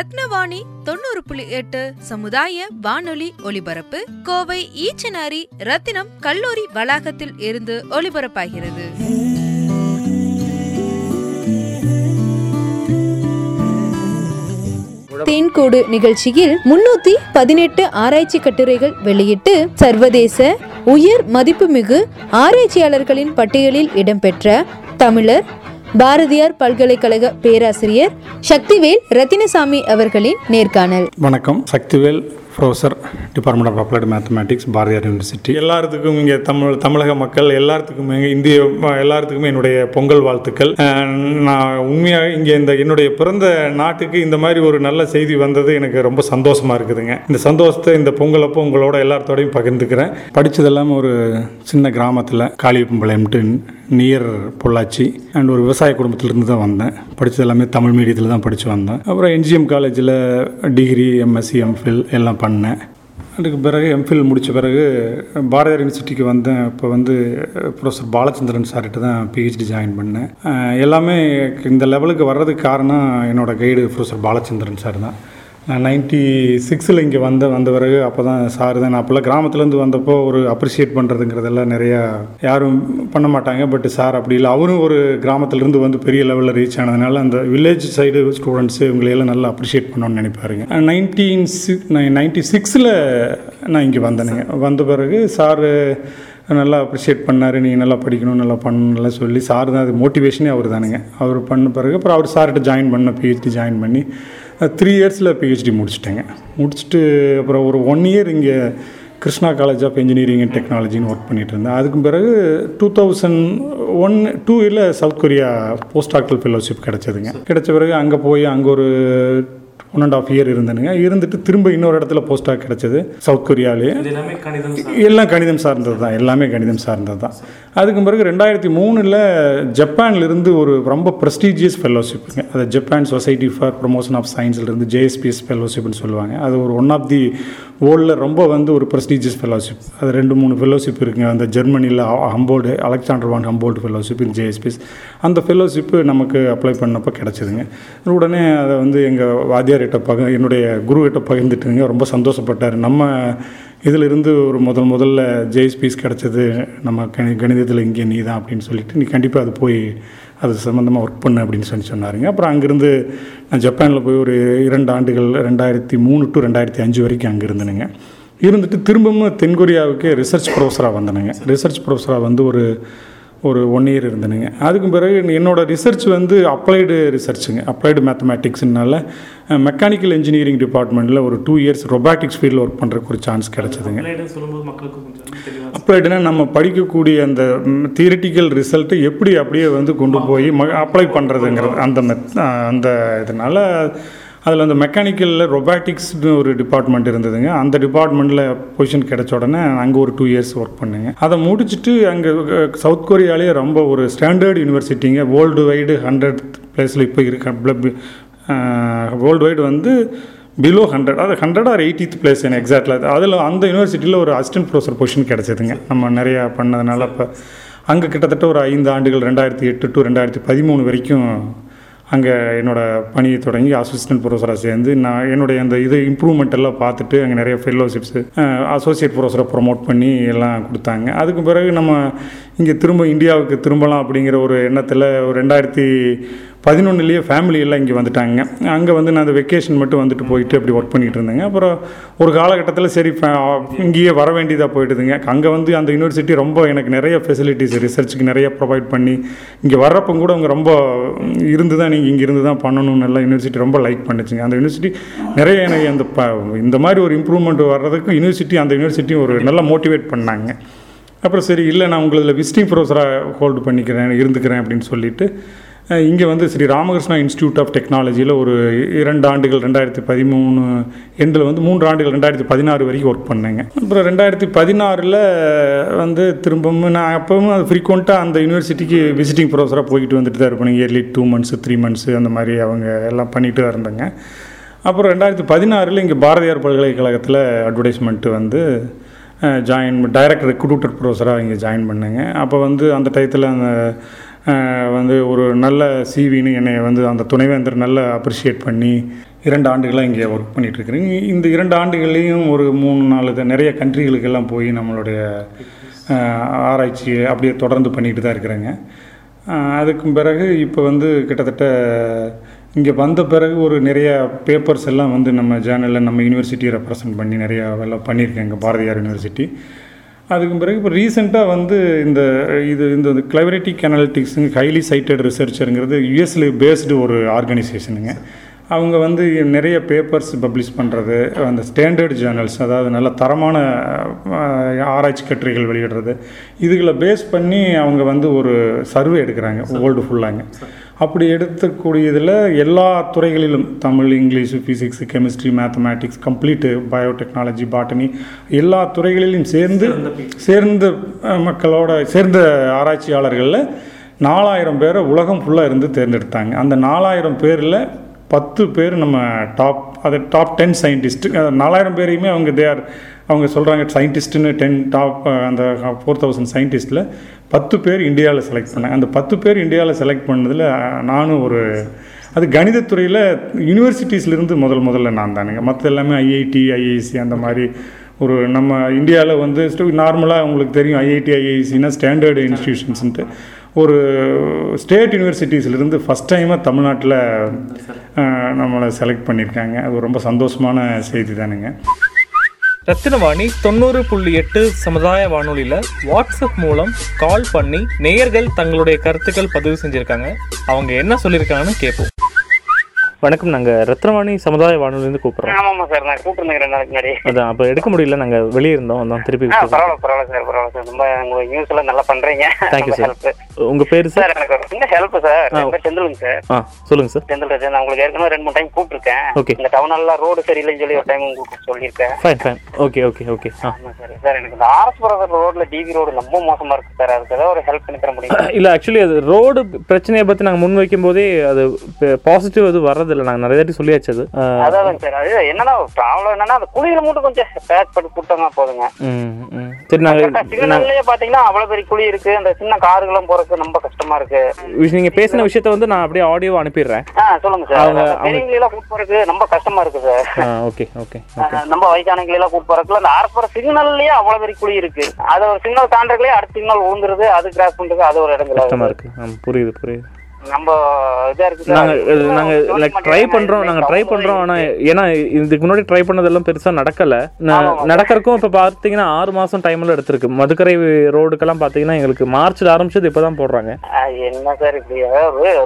ரத்னவாணி தொண்ணூறு புள்ளி எட்டு சமுதாய வானொலி ஒலிபரப்பு கோவை ஈச்சனாரி ரத்தினம் கல்லூரி வளாகத்தில் இருந்து ஒலிபரப்பாகிறது. தேன்கோடு நிகழ்ச்சியில் முன்னூத்தி பதினெட்டு ஆராய்ச்சி கட்டுரைகள் வெளியிட்டு சர்வதேச உயர் மதிப்புமிகு ஆராய்ச்சியாளர்களின் பட்டியலில் இடம்பெற்ற தமிழர் பாரதியார் பல்கலைக்கழக பேராசிரியர் சக்திவேல் ரத்தினசாமி அவர்களின் நேர்காணல். வணக்கம். Sakthivel professor department of applied mathematics Bharathiar university எல்லாத்துக்கும் இங்கே தமிழ் தமிழக மக்கள் எல்லாத்துக்குமே இந்திய எல்லாத்துக்குமே என்னுடைய பொங்கல் வாழ்த்துக்கள். நான் உண்மையாக இங்கே இந்த என்னுடைய பிறந்த நாட்டுக்கு இந்த மாதிரி ஒரு நல்ல செய்தி வந்தது எனக்கு ரொம்ப சந்தோஷமாக இருக்குதுங்க. இந்த சந்தோஷத்தை இந்த பொங்கல் அப்போ உங்களோட எல்லாத்தோடையும் பகிர்ந்துக்கிறேன். படித்ததெல்லாம் ஒரு சின்ன கிராமத்தில் காளியப்பம்பாளையம்ட்டு நியர் பொள்ளாச்சி அண்ட் ஒரு விவசாய குடும்பத்திலிருந்து தான் வந்தேன். படித்தது எல்லாமே தமிழ் மீடியத்தில் தான் படித்து வந்தேன். அப்புறம் என்ஜிஎம் காலேஜில் டிகிரி எம்எஸ்சி எம்ஃபில் எல்லாம் பண்ணேன். அதுக்கு பிறகு எம்ஃபில் முடித்த பிறகு பாரதியார் யூனிவர்சிட்டிக்கு வந்தேன். இப்போ வந்து ப்ரொஃபஸர் பாலச்சந்திரன் சார்கிட்ட தான் பிஹெச்டி ஜாயின் பண்ணேன். எல்லாமே இந்த லெவலுக்கு வர்றதுக்கு காரணம் என்னோட கைடு ப்ரொஃபஸர் பாலச்சந்திரன் சார் தான். நான் நைன்ட்டி சிக்ஸில் இங்கே வந்த வந்த பிறகு அப்போ தான் சார் தான் நான் அப்போல்லாம் கிராமத்துலேருந்து வந்தப்போ ஒரு அப்ரிஷியேட் பண்ணுறதுங்கிறதெல்லாம் நிறையா யாரும் பண்ண மாட்டாங்க. பட் சார் அப்படி இல்லை. அவரும் ஒரு கிராமத்துலேருந்து வந்து பெரிய லெவலில் ரீச் ஆனதுனால அந்த வில்லேஜ் சைடு ஸ்டூடெண்ட்ஸு இவங்களையெல்லாம் நல்லா அப்ரிஷியேட் பண்ணணும்னு நினைப்பாருங்க. நைன்டீன் சிக் நைன்ட்டி சிக்ஸில் நான் இங்கே வந்தேனுங்க. வந்த பிறகு சார் நல்லா அப்ரிஷியேட் பண்ணார். நீ நல்லா படிக்கணும் நல்லா பண்ணலாம் சொல்லி சார் தான் அது மோட்டிவேஷனே அவர் தானுங்க அவர் பண்ண பிறகு அப்புறம் அவர் சார்கிட்ட ஜாயின் பண்ண பிஹெச்டி ஜாயின் பண்ணி த்ரீ இயர்ஸில் பிஹெச்டி முடிச்சிட்டேங்க. முடிச்சுட்டு அப்புறம் ஒரு ஒன் இயர் இங்கே Krishna college of engineering and டெக்னாலஜின்னு work பண்ணிகிட்டு இருந்தேன். அதுக்கு பிறகு டூ தௌசண்ட் ஒன் டூ இயரில் south Korea post doctoral fellowship கிடச்சதுங்க. கிடச்ச பிறகு அங்கே போய் அங்கே ஒரு ஒன் அண்ட் ஆஃப் இயர் இருந்தேனுங்க. இருந்துட்டு திரும்ப இன்னொரு இடத்துல போஸ்டாக கிடச்சது சவுத் கொரியாலேயே எல்லாம் கணிதம் சார்ந்தது. தான் எல்லாமே கணிதம் சார்ந்தது தான் அதுக்கு பிறகு ரெண்டாயிரத்தி மூணில் ஜப்பான்லேருந்து ஒரு ரொம்ப ப்ரெஸ்டீஜியஸ் ஃபெல்லோஷிப்புங்க அது Japan society for promotion of சயின்ஸ்லேருந்து JSPS ஃபெல்லோஷிப்னு சொல்லுவாங்க. அது ஒரு ஒன் ஆஃப் தி வேர்ல்டில் ரொம்ப வந்து ஒரு ப்ரெஸ்டீஜியஸ் ஃபெல்லோஷிப் அது ரெண்டு மூணு ஃபெல்லோஷிப் இருக்குங்க. அந்த ஜெர்மனியில் Humboldt Alexander von Humboldt fellowship இன் ஜேஎஸ்பிஎஸ் அந்த ஃபெல்லோஷிப்பு நமக்கு அப்ளை பண்ணப்போ கிடச்சிதுங்க. உடனே அதை வந்து எங்கள் வாத்தியார்கிட்ட பக என்னுடைய குருக்கிட்ட பகிர்ந்துட்டுங்க. ரொம்ப சந்தோஷப்பட்டார். நம்ம இதில் இருந்து ஒரு முதல் முதல்ல ஜேஎஸ்பிஎஸ் கிடச்சது நம்ம கணி கணிதத்தில் இங்கே நீ தான் அப்படின்னு சொல்லிட்டு நீ கண்டிப்பாக அது போய் அது சம்மந்தமாக ஒர்க் பண்ணு அப்படின்னு சொல்லி சொன்னாருங்க. அப்புறம் அங்கேருந்து நான் ஜப்பானில் போய் ஒரு இரண்டு ஆண்டுகள் ரெண்டாயிரத்தி மூணு டு ரெண்டாயிரத்தி அஞ்சு வரைக்கும் அங்கே இருந்தேனுங்க. இருந்துட்டு திரும்பவும் தென்கொரியாவுக்கு ரிசர்ச் ப்ரொஃபஸராக வந்தனுங்க. ரிசர்ச் ப்ரொஃபஸராக வந்து ஒரு ஒரு ஒன் இயர் இருந்தேனுங்க. அதுக்கு பிறகு என்னோட ரிசர்ச் வந்து அப்ளைடு ரிசர்ச்சுங்க அப்ளைடு மேத்தமேட்டிக்ஸ்னால மெக்கானிக்கல் இன்ஜினியரிங் டிபார்ட்மெண்ட்டில் ஒரு டூ இயர்ஸ் ரொபாட்டிக்ஸ் ஃபீல்டில் ஒர்க் பண்ணுறதுக்கு ஒரு சான்ஸ் கிடச்சிதுங்க. அப்ளைடுனா நம்ம படிக்கக்கூடிய அந்த தியரிட்டிக்கல் ரிசல்ட்டை எப்படி அப்படியே வந்து கொண்டு போய் அப்ளை பண்ணுறதுங்கிறது அந்த மெத் அந்த இதனால் அதில் அந்த மெக்கானிக்கலில் ரொபாட்டிக்ஸ்னு ஒரு டிபார்ட்மெண்ட் இருந்ததுங்க. அந்த டிபார்ட்மெண்ட்டில் பொசிஷன் கிடைச்ச உடனே அங்கே ஒரு டூ இயர்ஸ் ஒர்க் பண்ணுங்க. அதை முடிச்சுட்டு அங்கே சவுத் கொரியாலேயே ரொம்ப ஒரு ஸ்டாண்டர்ட் யூனிவர்சிட்டிங்க வேர்ல்டு வைடு ஹண்ட்ரட் பிளேஸில் இப்போ இருக்க வேர்ல்டு வைடு வந்து பிலோ ஹண்ட்ரட் அது ஹண்ட்ரட் ஆர் எயிட்டித் பிளேஸ் எனக்கு எக்ஸாக்டில் அதில் அந்த யூனிவர்சிட்டியில் ஒரு அசிஸ்டன்ட் ப்ரொஃபஸர் பொசிஷன் கிடச்சிதுங்க. நம்ம நிறையா பண்ணதுனால இப்போ அங்கே கிட்டத்தட்ட ஒரு ஐந்து ஆண்டுகள் ரெண்டாயிரத்தி எட்டு டு ரெண்டாயிரத்தி பதிமூணு வரைக்கும் அங்கே என்னோடய பணியை தொடங்கி அசிஸ்டன்ட் ப்ரொஃபஸராக சேர்ந்து நான் என்னுடைய அந்த இது இம்ப்ரூவ்மெண்ட் எல்லாம் பார்த்துட்டு அங்கே நிறைய ஃபெல்லோஷிப்ஸு அசோசியேட் ப்ரொஃபஸரை ப்ரொமோட் பண்ணி எல்லாம் கொடுத்தாங்க. அதுக்கு பிறகு நம்ம இங்கே திரும்ப இந்தியாவுக்கு திரும்பலாம் அப்படிங்கிற ஒரு எண்ணத்தில் ஒரு ரெண்டாயிரத்தி பதினொன்றுலேயே ஃபேமிலி எல்லாம் இங்கே வந்துட்டாங்க. அங்கே வந்து நான் அந்த வெக்கேஷன் மட்டும் வந்துட்டு போயிட்டு அப்படி ஒர்க் பண்ணிகிட்டு இருந்தேங்க. அப்புறம் ஒரு காலகட்டத்தில் சரி இங்கேயே வர வேண்டியதாக போயிட்டுதுங்க அங்கே வந்து அந்த யூனிவர்சிட்டி ரொம்ப எனக்கு நிறைய ஃபெசிலிட்டிஸ் ரிசர்ச்சுக்கு நிறைய ப்ரொவைட் பண்ணி இங்கே வர்றப்போ கூட அவங்க ரொம்ப இருந்து தான் நீங்கள் இங்கே இருந்து தான் பண்ணணும்னு எல்லாம் யூனிவர்சிட்டி ரொம்ப லைக் பண்ணுச்சுங்க. அந்த யூனிவர்சிட்டி நிறைய எனக்கு அந்த ப இந்த மாதிரி ஒரு இம்ப்ரூவ்மெண்ட் வர்றதுக்கு யூனிவர்சிட்டி அந்த யூனிவர்சிட்டியும் ஒரு நல்லா மோட்டிவேட் பண்ணாங்க. அப்புறம் சரி இல்லை நான் உங்களில் விசிட்டிங் ப்ரொஃபஸராக ஹோல்டு பண்ணிக்கிறேன் இருந்துக்கிறேன் அப்படின்னு சொல்லிட்டு இங்கே வந்து ஸ்ரீ ராமகிருஷ்ணா இன்ஸ்டியூட் ஆஃப் டெக்னாலஜியில் ஒரு இரண்டு ஆண்டுகள் ரெண்டாயிரத்தி பதிமூணு எண்டில் வந்து மூன்று ஆண்டுகள் ரெண்டாயிரத்தி பதினாறு வரைக்கும் ஒர்க் பண்ணேங்க. அப்புறம் ரெண்டாயிரத்தி பதினாறில் வந்து திரும்பவும் நான் அப்பவும் அது ஃப்ரீக்வெண்ட்டாக அந்த யூனிவர்சிட்டிக்கு விசிட்டிங் ப்ரொஃபஸராக போய்கிட்டு வந்துட்டு தான் இருப்பேன். Yearly two months three months அந்த மாதிரி அவங்க எல்லாம் பண்ணிட்டு தான் இருந்தாங்க. அப்புறம் ரெண்டாயிரத்தி பதினாறில் இங்கே பாரதியார் பல்கலைக்கழகத்தில் அட்வர்டைஸ்மெண்ட்டு வந்து ஜாயின் டைரக்ட் ரெக்ரூட்டர் ப்ரொஃபஸராக இங்கே ஜாயின் பண்ணேங்க. அப்போ வந்து அந்த டயத்தில் அந்த வந்து ஒரு நல்ல சிவின்னு என்னை வந்து அந்த துணைவேந்தர் நல்லா அப்ரிஷியேட் பண்ணி இரண்டு ஆண்டுகளாக இங்கே ஒர்க் பண்ணிகிட்ருக்கிறேன் இந்த இரண்டு ஆண்டுகள்லேயும் ஒரு மூணு நாலு த- நிறைய கண்ட்ரிகளுக்கெல்லாம் போய் நம்மளுடைய ஆராய்ச்சி அப்படியே தொடர்ந்து பண்ணிக்கிட்டு தான் இருக்கிறேங்க. அதுக்கும் பிறகு இப்போ வந்து கிட்டத்தட்ட இங்கே வந்த பிறகு ஒரு நிறைய பேப்பர்ஸ் எல்லாம் வந்து நம்ம ஜேர்னலில் நம்ம யூனிவர்சிட்டியை ரெப்ரசன்ட் பண்ணி நிறையா எல்லாம் பண்ணியிருக்கேங்க பாரதியார் யூனிவர்சிட்டி அதுக்கு பிறகு இப்போ ரீசெண்டாக வந்து இந்த இது இந்த கிளவரிட்டிக் அனாலிட்டிக்ஸுங்க ஹைலி சைட்டட் ரிசர்ச்சருங்கிறது யூஎஸ்ல பேஸ்டு ஒரு ஆர்கனைசேஷனுங்க அவங்க வந்து நிறைய பேப்பர்ஸ் பப்ளிஷ் பண்ணுறது அந்த ஸ்டாண்டர்ட் ஜேர்னல்ஸ் அதாவது நல்ல தரமான ஆராய்ச்சி கட்டுரைகள் வெளியிடுறது இதுகளை பேஸ் பண்ணி அவங்க வந்து ஒரு சர்வே எடுக்கிறாங்க வேர்ல்டு ஃபுல்லாங்க அப்படி எடுக்கக்கூடியதில் எல்லா துறைகளிலும் Tamil English physics chemistry mathematics complete biotechnology botany எல்லா துறைகளிலும் சேர்ந்து சேர்ந்த மக்களோட சேர்ந்த ஆராய்ச்சியாளர்களில் நாலாயிரம் பேரை உலகம் ஃபுல்லாக இருந்து தேர்ந்தெடுத்தாங்க. அந்த நாலாயிரம் பேரில் பத்து பேர் நம்ம டாப் அது டாப் டென் சயின்டிஸ்ட்டு நாலாயிரம் பேரையுமே அவங்க தேர் அவங்க சொல்கிறாங்க சயின்டிஸ்ட்டுன்னு டென் டாப் அந்த ஃபோர் தௌசண்ட் சயின்டிஸ்ட்டில் பத்து பேர் இந்தியாவில் செலக்ட் பண்ணேன் அந்த பத்து பேர் இந்தியாவில் செலக்ட் பண்ணதில் நானும் ஒரு அது கணிதத்துறையில் யூனிவர்சிட்டிஸ்லேருந்து முதல் முதல்ல நான் தானுங்க. மற்ற எல்லாமே ஐஐடி ஐஐசி அந்த மாதிரி ஒரு நம்ம இந்தியாவில் வந்து நார்மலாக உங்களுக்கு தெரியும் ஐஐடி ஐஐசினா ஸ்டாண்டர்டு இன்ஸ்டிடியூஷன்ஸ்ன்ட்டு ஒரு ஸ்டேட் யூனிவர்சிட்டிஸ்லேருந்து ஃபஸ்ட் டைமாக தமிழ்நாட்டில் நம்மளை செலக்ட் பண்ணியிருக்காங்க. அது ரொம்ப சந்தோஷமான செய்தி தானுங்க. ரத்தினவாணி தொண்ணூறு புள்ளி எட்டு சமுதாய வானொலியில் வாட்ஸ்அப் மூலம் கால் பண்ணி நேயர்கள் தங்களுடைய கருத்துக்கள் பதிவு செஞ்சுருக்காங்க. அவங்க என்ன சொல்லியிருக்காங்கன்னு கேட்போம். வணக்கம். நாங்கள் ரத்னவாணி சமுதாய வானொலியிலேருந்து கூப்பிட்றோம். ஆமாமா சார். நான் கூப்பிட்டுருந்தேன் ரெண்டு நாளைக்கு முன்னாடி. அதான் அப்போ எடுக்க முடியல. நாங்கள் வெளியே இருந்தோம் அதான் திருப்பி பரவாயில்ல பரவாயில்ல சார் பரவாயில்ல சார். ரொம்ப உங்க நியூஸ் எல்லாம் நல்லா பண்றீங்க. Sir. ஹெல்ப் உங்கள் பேர் சார் சார் எனக்கு ஒரு சின்ன ஹெல்ப் சார் செந்திலுங்க சார் ஆ சொல்லுங்கள் சார் செந்தில் நான் உங்களுக்கு ஏற்கனவே ரெண்டு மூணு டைம் கூப்பிட்டுருக்கேன். Okay. இந்த டவுன் எல்லாம் ரோடு சரியில்லைன்னு சொல்லி ஒரு டைம் உங்களுக்கு சொல்லியிருக்கேன். Fine fine okay okay okay sir sir எனக்கு இந்த ஆர்எஸ் புரதர் ரோட்ல டிவி ரோடு ரொம்ப மோசமா இருக்கு சார் அதுக்கு ஏதாவது ஒரு ஹெல்ப் பண்ணி தர முடியுமா? இல்லை ஆக்சுவலி அது ரோடு பிரச்சனையை பற்றி நாங்கள் முன் வைக்கும் போதே அது பாசிட்டிவ் அது வர்றதில்லை நாங்கள் நிறைய வாட்டி சொல்லியாச்சு அது. அதான் சார். அது என்னன்னா ப்ராப்ளம் என்னன்னா அந்த குழியில மட்டும் கொஞ்சம் பேக் பண்ணி கொடுத்தோம்னா போதுங்க. சரி நாங்கள் நாங்கள் சிக்னல்லே பாத்தீங்கன்னா அவ்வளவு பெரிய குழி இருக்கு. அந்த சின்ன காருகளும் போறதுக்கு ரொம்ப கஷ்டமா இருக்கு. நீங்கள் பேசின விஷயத்த வந்து நான் அப்படியே ஆடியோ அனுப்பிடுறேன். சொல்லுங்க சார். அவங்க- அந்த பெரியவங்களை எல்லாம் கூட்டு போறதுக்கு ரொம்ப கஷ்டமா இருக்கு சார். ஓகே ஓகே நம்ம வயசானவங்களை எல்லாம் கூட்டு போறதுக்குள்ள அந்த ஆர்ப்பற சிக்னல்லயே அவ்வளவு பெரிய குழி இருக்கு. அது ஒரு சிக்னல் தாண்டறதுலயே அடுத்த சிக்னல் ஊந்துருது அது கிராஸ் பண்றது அது ஒரு இடத்துல கஷ்டமா இருக்கு. புரியுது புரியுது. நம்ம இதா இருக்கு. நாங்க நாங்க ட்ரை பண்றோம் நாங்க ட்ரை பண்றோம் ஆனா ஏன்னா இதுக்கு முன்னாடி ட்ரை பண்ணதெல்லாம் பெருசா நடக்கல. ந- ஆமா, ஆமா. நடக்கறதுக்கும் இப்ப பாத்தீங்கன்னா ஆறு மாசம் டைம்ல எடுத்திருக்கு. மதுக்கரை ரோடுக்கெல்லாம் பாத்தீங்கன்னா எங்களுக்கு மார்ச்ல ஆரம்பிச்சது இப்பதான் போடுறாங்க. என்ன சார் இப்படி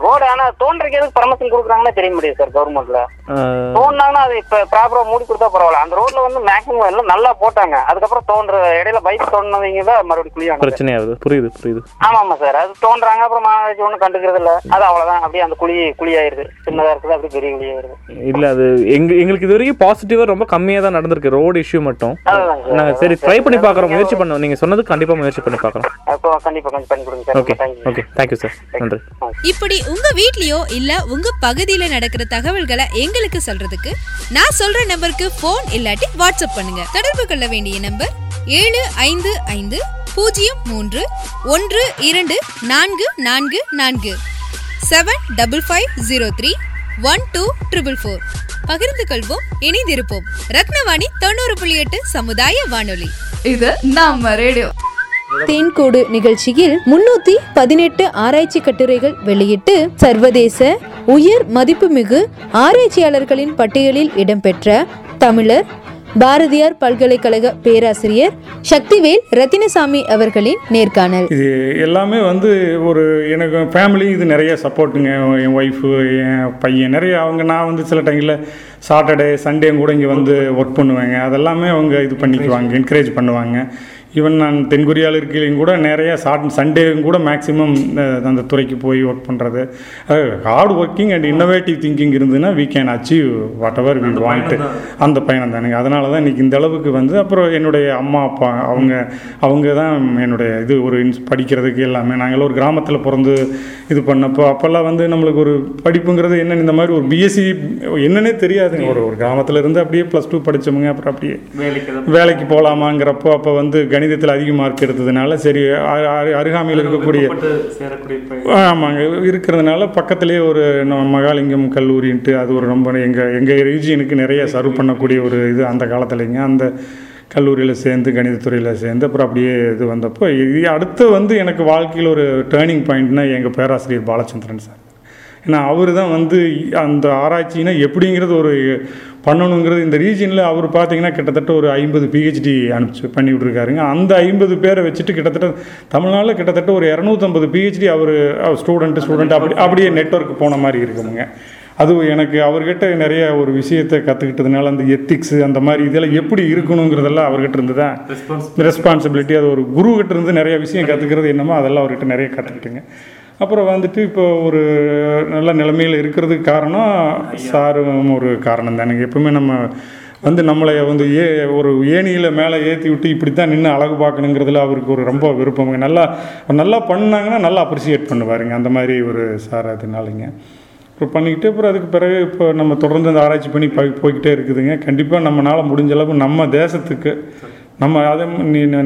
ரோடு ஆனா தோன்றதுக்கு எதுக்கு பர்மிஷன் கொடுக்குறாங்கன்னு தெரிய முடியாது சார் கவர்மெண்ட்ல ஆ, தோண்டாங்கன்னா அது இப்ப ப்ராப்பரா மூடி கொடுத்தா பரவாயில்ல. அந்த ரோட்ல வந்து மேக்ஸிமம் எல்லாம் நல்லா போட்டாங்க. அதுக்கப்புறம் தோன்ற இடையில பைக் தோண்டினவங்க தான் மறுபடியும் குழியாங்க பிரச்சனையாகுது. புரியுது புரியுது. ஆமா ஆமா சார். அது தோன்றாங்க அப்புறம் மாநகராட்சி ஒன்றும் கண்டுக்கிறது இல்ல அது அவ்வளவுதான். அப்படியே அந்த குழி குழியாயிருது சின்னதா இருக்குது அப்படியே பெரிய குழியாயிருது இல்ல அது எங்க எங்களுக்கு இது வரைக்கும் பாசிட்டிவா ரொம்ப கம்மியா தான் நடந்திருக்கு. ரோடு இஷ்யூ மட்டும். நாங்க சரி ட்ரை பண்ணி பாக்குறோம் முயற்சி பண்ணோம். நீங்க சொன்னது கண்டிப்பா முயற்சி பண்ணி பாக்குறோம் அப்போ கண்டிப்பா கொஞ்சம் பண்ணி கொடுங்க sir. Okay okay thank you sir நன்றி. இப்படி உங்க வீட்லயோ இல்ல உங்க பகுதியில நடக்கிற தகவல்களை எங்களுக்கு சொல்றதுக்கு நான் சொல்ற நம்பருக்கு ஃபோன் இல்லாட்டி வாட்ஸ்அப் பண்ணுங்க. தொடர்பு கொள்ள வேண்டிய நம்பர் ஏழு ஐந்து ஐந்து பூஜ்ஜியம் மூன்று ஒன்று இரண்டு நான்கு நான்கு நான்கு. Seven double five zero three one two triple four பகிர்ந்து கொள்வோம் இணைந்திருப்போம். ரத்னவாணி தொண்ணூறு புள்ளி எட்டு சமுதாய வானொலி. இது நம்ம ரேடியோ. தேன்கூடு நிகழ்ச்சியில் முன்னூத்தி பதினெட்டு ஆராய்ச்சி கட்டுரைகள் வெளியிட்டு சர்வதேச உயர் மதிப்புமிகு ஆராய்ச்சியாளர்களின் பட்டியலில் இடம்பெற்ற தமிழர் பாரதியார் பல்கலைக்கழக பேராசிரியர் சக்திவேல் ரத்தினசாமி அவர்களின் நேர்காணல். இது எல்லாமே வந்து ஒரு எனக்கு ஃபேமிலி இது நிறைய சப்போர்ட்டுங்க என் ஒய்ஃபு என் பையன் நிறைய அவங்க நான் வந்து சில டைமில் சாட்டர்டே சண்டே கூட இங்கே வந்து ஒர்க் பண்ணுவேங்க. அதெல்லாமே அவங்க இது பண்ணிக்குவாங்க என்கரேஜ் பண்ணுவாங்க. ஈவன் நான் தென்கொரியாவில் இருக்கையிலையும் கூட நிறைய சாட் சண்டேவும் கூட மேக்ஸிமம் அந்த துறைக்கு போய் ஒர்க் பண்ணுறது hard working and innovative thinking இருந்ததுன்னா we can achieve whatever we want அந்த பயணம் தானுங்க. அதனால தான் இன்றைக்கி இந்த அளவுக்கு வந்து அப்புறம் என்னுடைய அம்மா அப்பா அவங்க அவங்க தான் என்னுடைய இது ஒரு இன்ஸ் படிக்கிறதுக்கு எல்லாமே. நாங்கள் ஒரு கிராமத்தில் பிறந்து இது பண்ணப்போ அப்போல்லாம் வந்து நம்மளுக்கு ஒரு படிப்புங்கிறது என்னன்னு இந்த மாதிரி ஒரு பிஎஸ்சி என்னன்னே தெரியாதுங்க. ஒரு ஒரு கிராமத்தில் இருந்து அப்படியே ப்ளஸ் டூ படித்தவங்க அப்புறம் அப்படியே வேலைக்கு வேலைக்கு போகலாமாங்கிறப்போ அப்போ வந்து கணிதத்தில் அதிக மார்க் எடுத்ததுனால சரி அரு- அரு- அருகாமையில் இருக்கக்கூடிய. ஆமாங்க இருக்கிறதுனால பக்கத்துலேயே ஒரு மகாலிங்கம் கல்லூரின்ட்டு அது ஒரு ரொம்ப எங்கள் எங்கள் ரீஜியனுக்கு நிறைய சர்வ் பண்ணக்கூடிய ஒரு இது அந்த காலத்துலேங்க அந்த கல்லூரியில் சேர்ந்து கணிதத்துறையில் சேர்ந்து அப்புறம் அப்படியே இது வந்தப்போ இது அடுத்து வந்து எனக்கு வாழ்க்கையில் ஒரு டேர்னிங் பாயிண்ட்னா எங்கள் பேராசிரியர் பாலச்சந்திரன் சார் ஏன்னா அவர் தான் வந்து அந்த ஆராய்ச்சினா எப்படிங்கிறது ஒரு பண்ணணுங்கிறது இந்த ரீஜனில் அவர் பார்த்தீங்கன்னா கிட்டத்தட்ட ஒரு ஐம்பது பிஹெச்டி அனுப்பிச்சு பண்ணி விட்ருக்காருங்க அந்த ஐம்பது பேரை வச்சுட்டு கிட்டத்தட்ட தமிழ்நாட்டில் கிட்டத்தட்ட ஒரு இரநூத்தம்பது பிஹெச்டி அவர் ஸ்டூடெண்ட்டு ஸ்டூடெண்ட் அப்படி அப்படியே நெட்வொர்க் போன மாதிரி இருக்குதுங்க அது எனக்கு அவர்கிட்ட நிறைய ஒரு விஷயத்தை கற்றுக்கிட்டதுனால அந்த எத்திக்ஸு அந்த மாதிரி இதெல்லாம் எப்படி இருக்கணுங்கிறதெல்லாம் அவர்கிட்ட இருந்து தான் ரெஸ்பான்சிபிலிட்டி அது ஒரு குரு கிட்ட இருந்து நிறைய விஷயம் கற்றுக்கிறது என்னமோ அதெல்லாம் அவர்கிட்ட நிறைய கற்றுக்கிட்டுங்க அப்புறம் வந்துட்டு இப்போ ஒரு நல்ல நிலைமையில் இருக்கிறதுக்கு காரணம் சாரும் ஒரு காரணம் தானுங்க எப்பவுமே நம்ம வந்து நம்மளை வந்து ஏ ஒரு ஏணியில் மேலே ஏற்றி விட்டு இப்படி தான் நின்று அழகு பார்க்கணுங்கிறதுல அவருக்கு ஒரு ரொம்ப விருப்பம். நல்லா நல்லா பண்ணாங்கன்னா நல்லா அப்ரிசியேட் பண்ணுவாருங்க. அந்த மாதிரி ஒரு சார் அதனாலங்க. அப்புறம் பண்ணிக்கிட்டு அப்புறம் அதுக்கு பிறகு இப்போ நம்ம தொடர்ந்து அந்த ஆராய்ச்சி பண்ணி போய்கிட்டே இருக்குதுங்க. கண்டிப்பாக நம்மளால் முடிஞ்ச அளவு நம்ம தேசத்துக்கு நம்ம அதை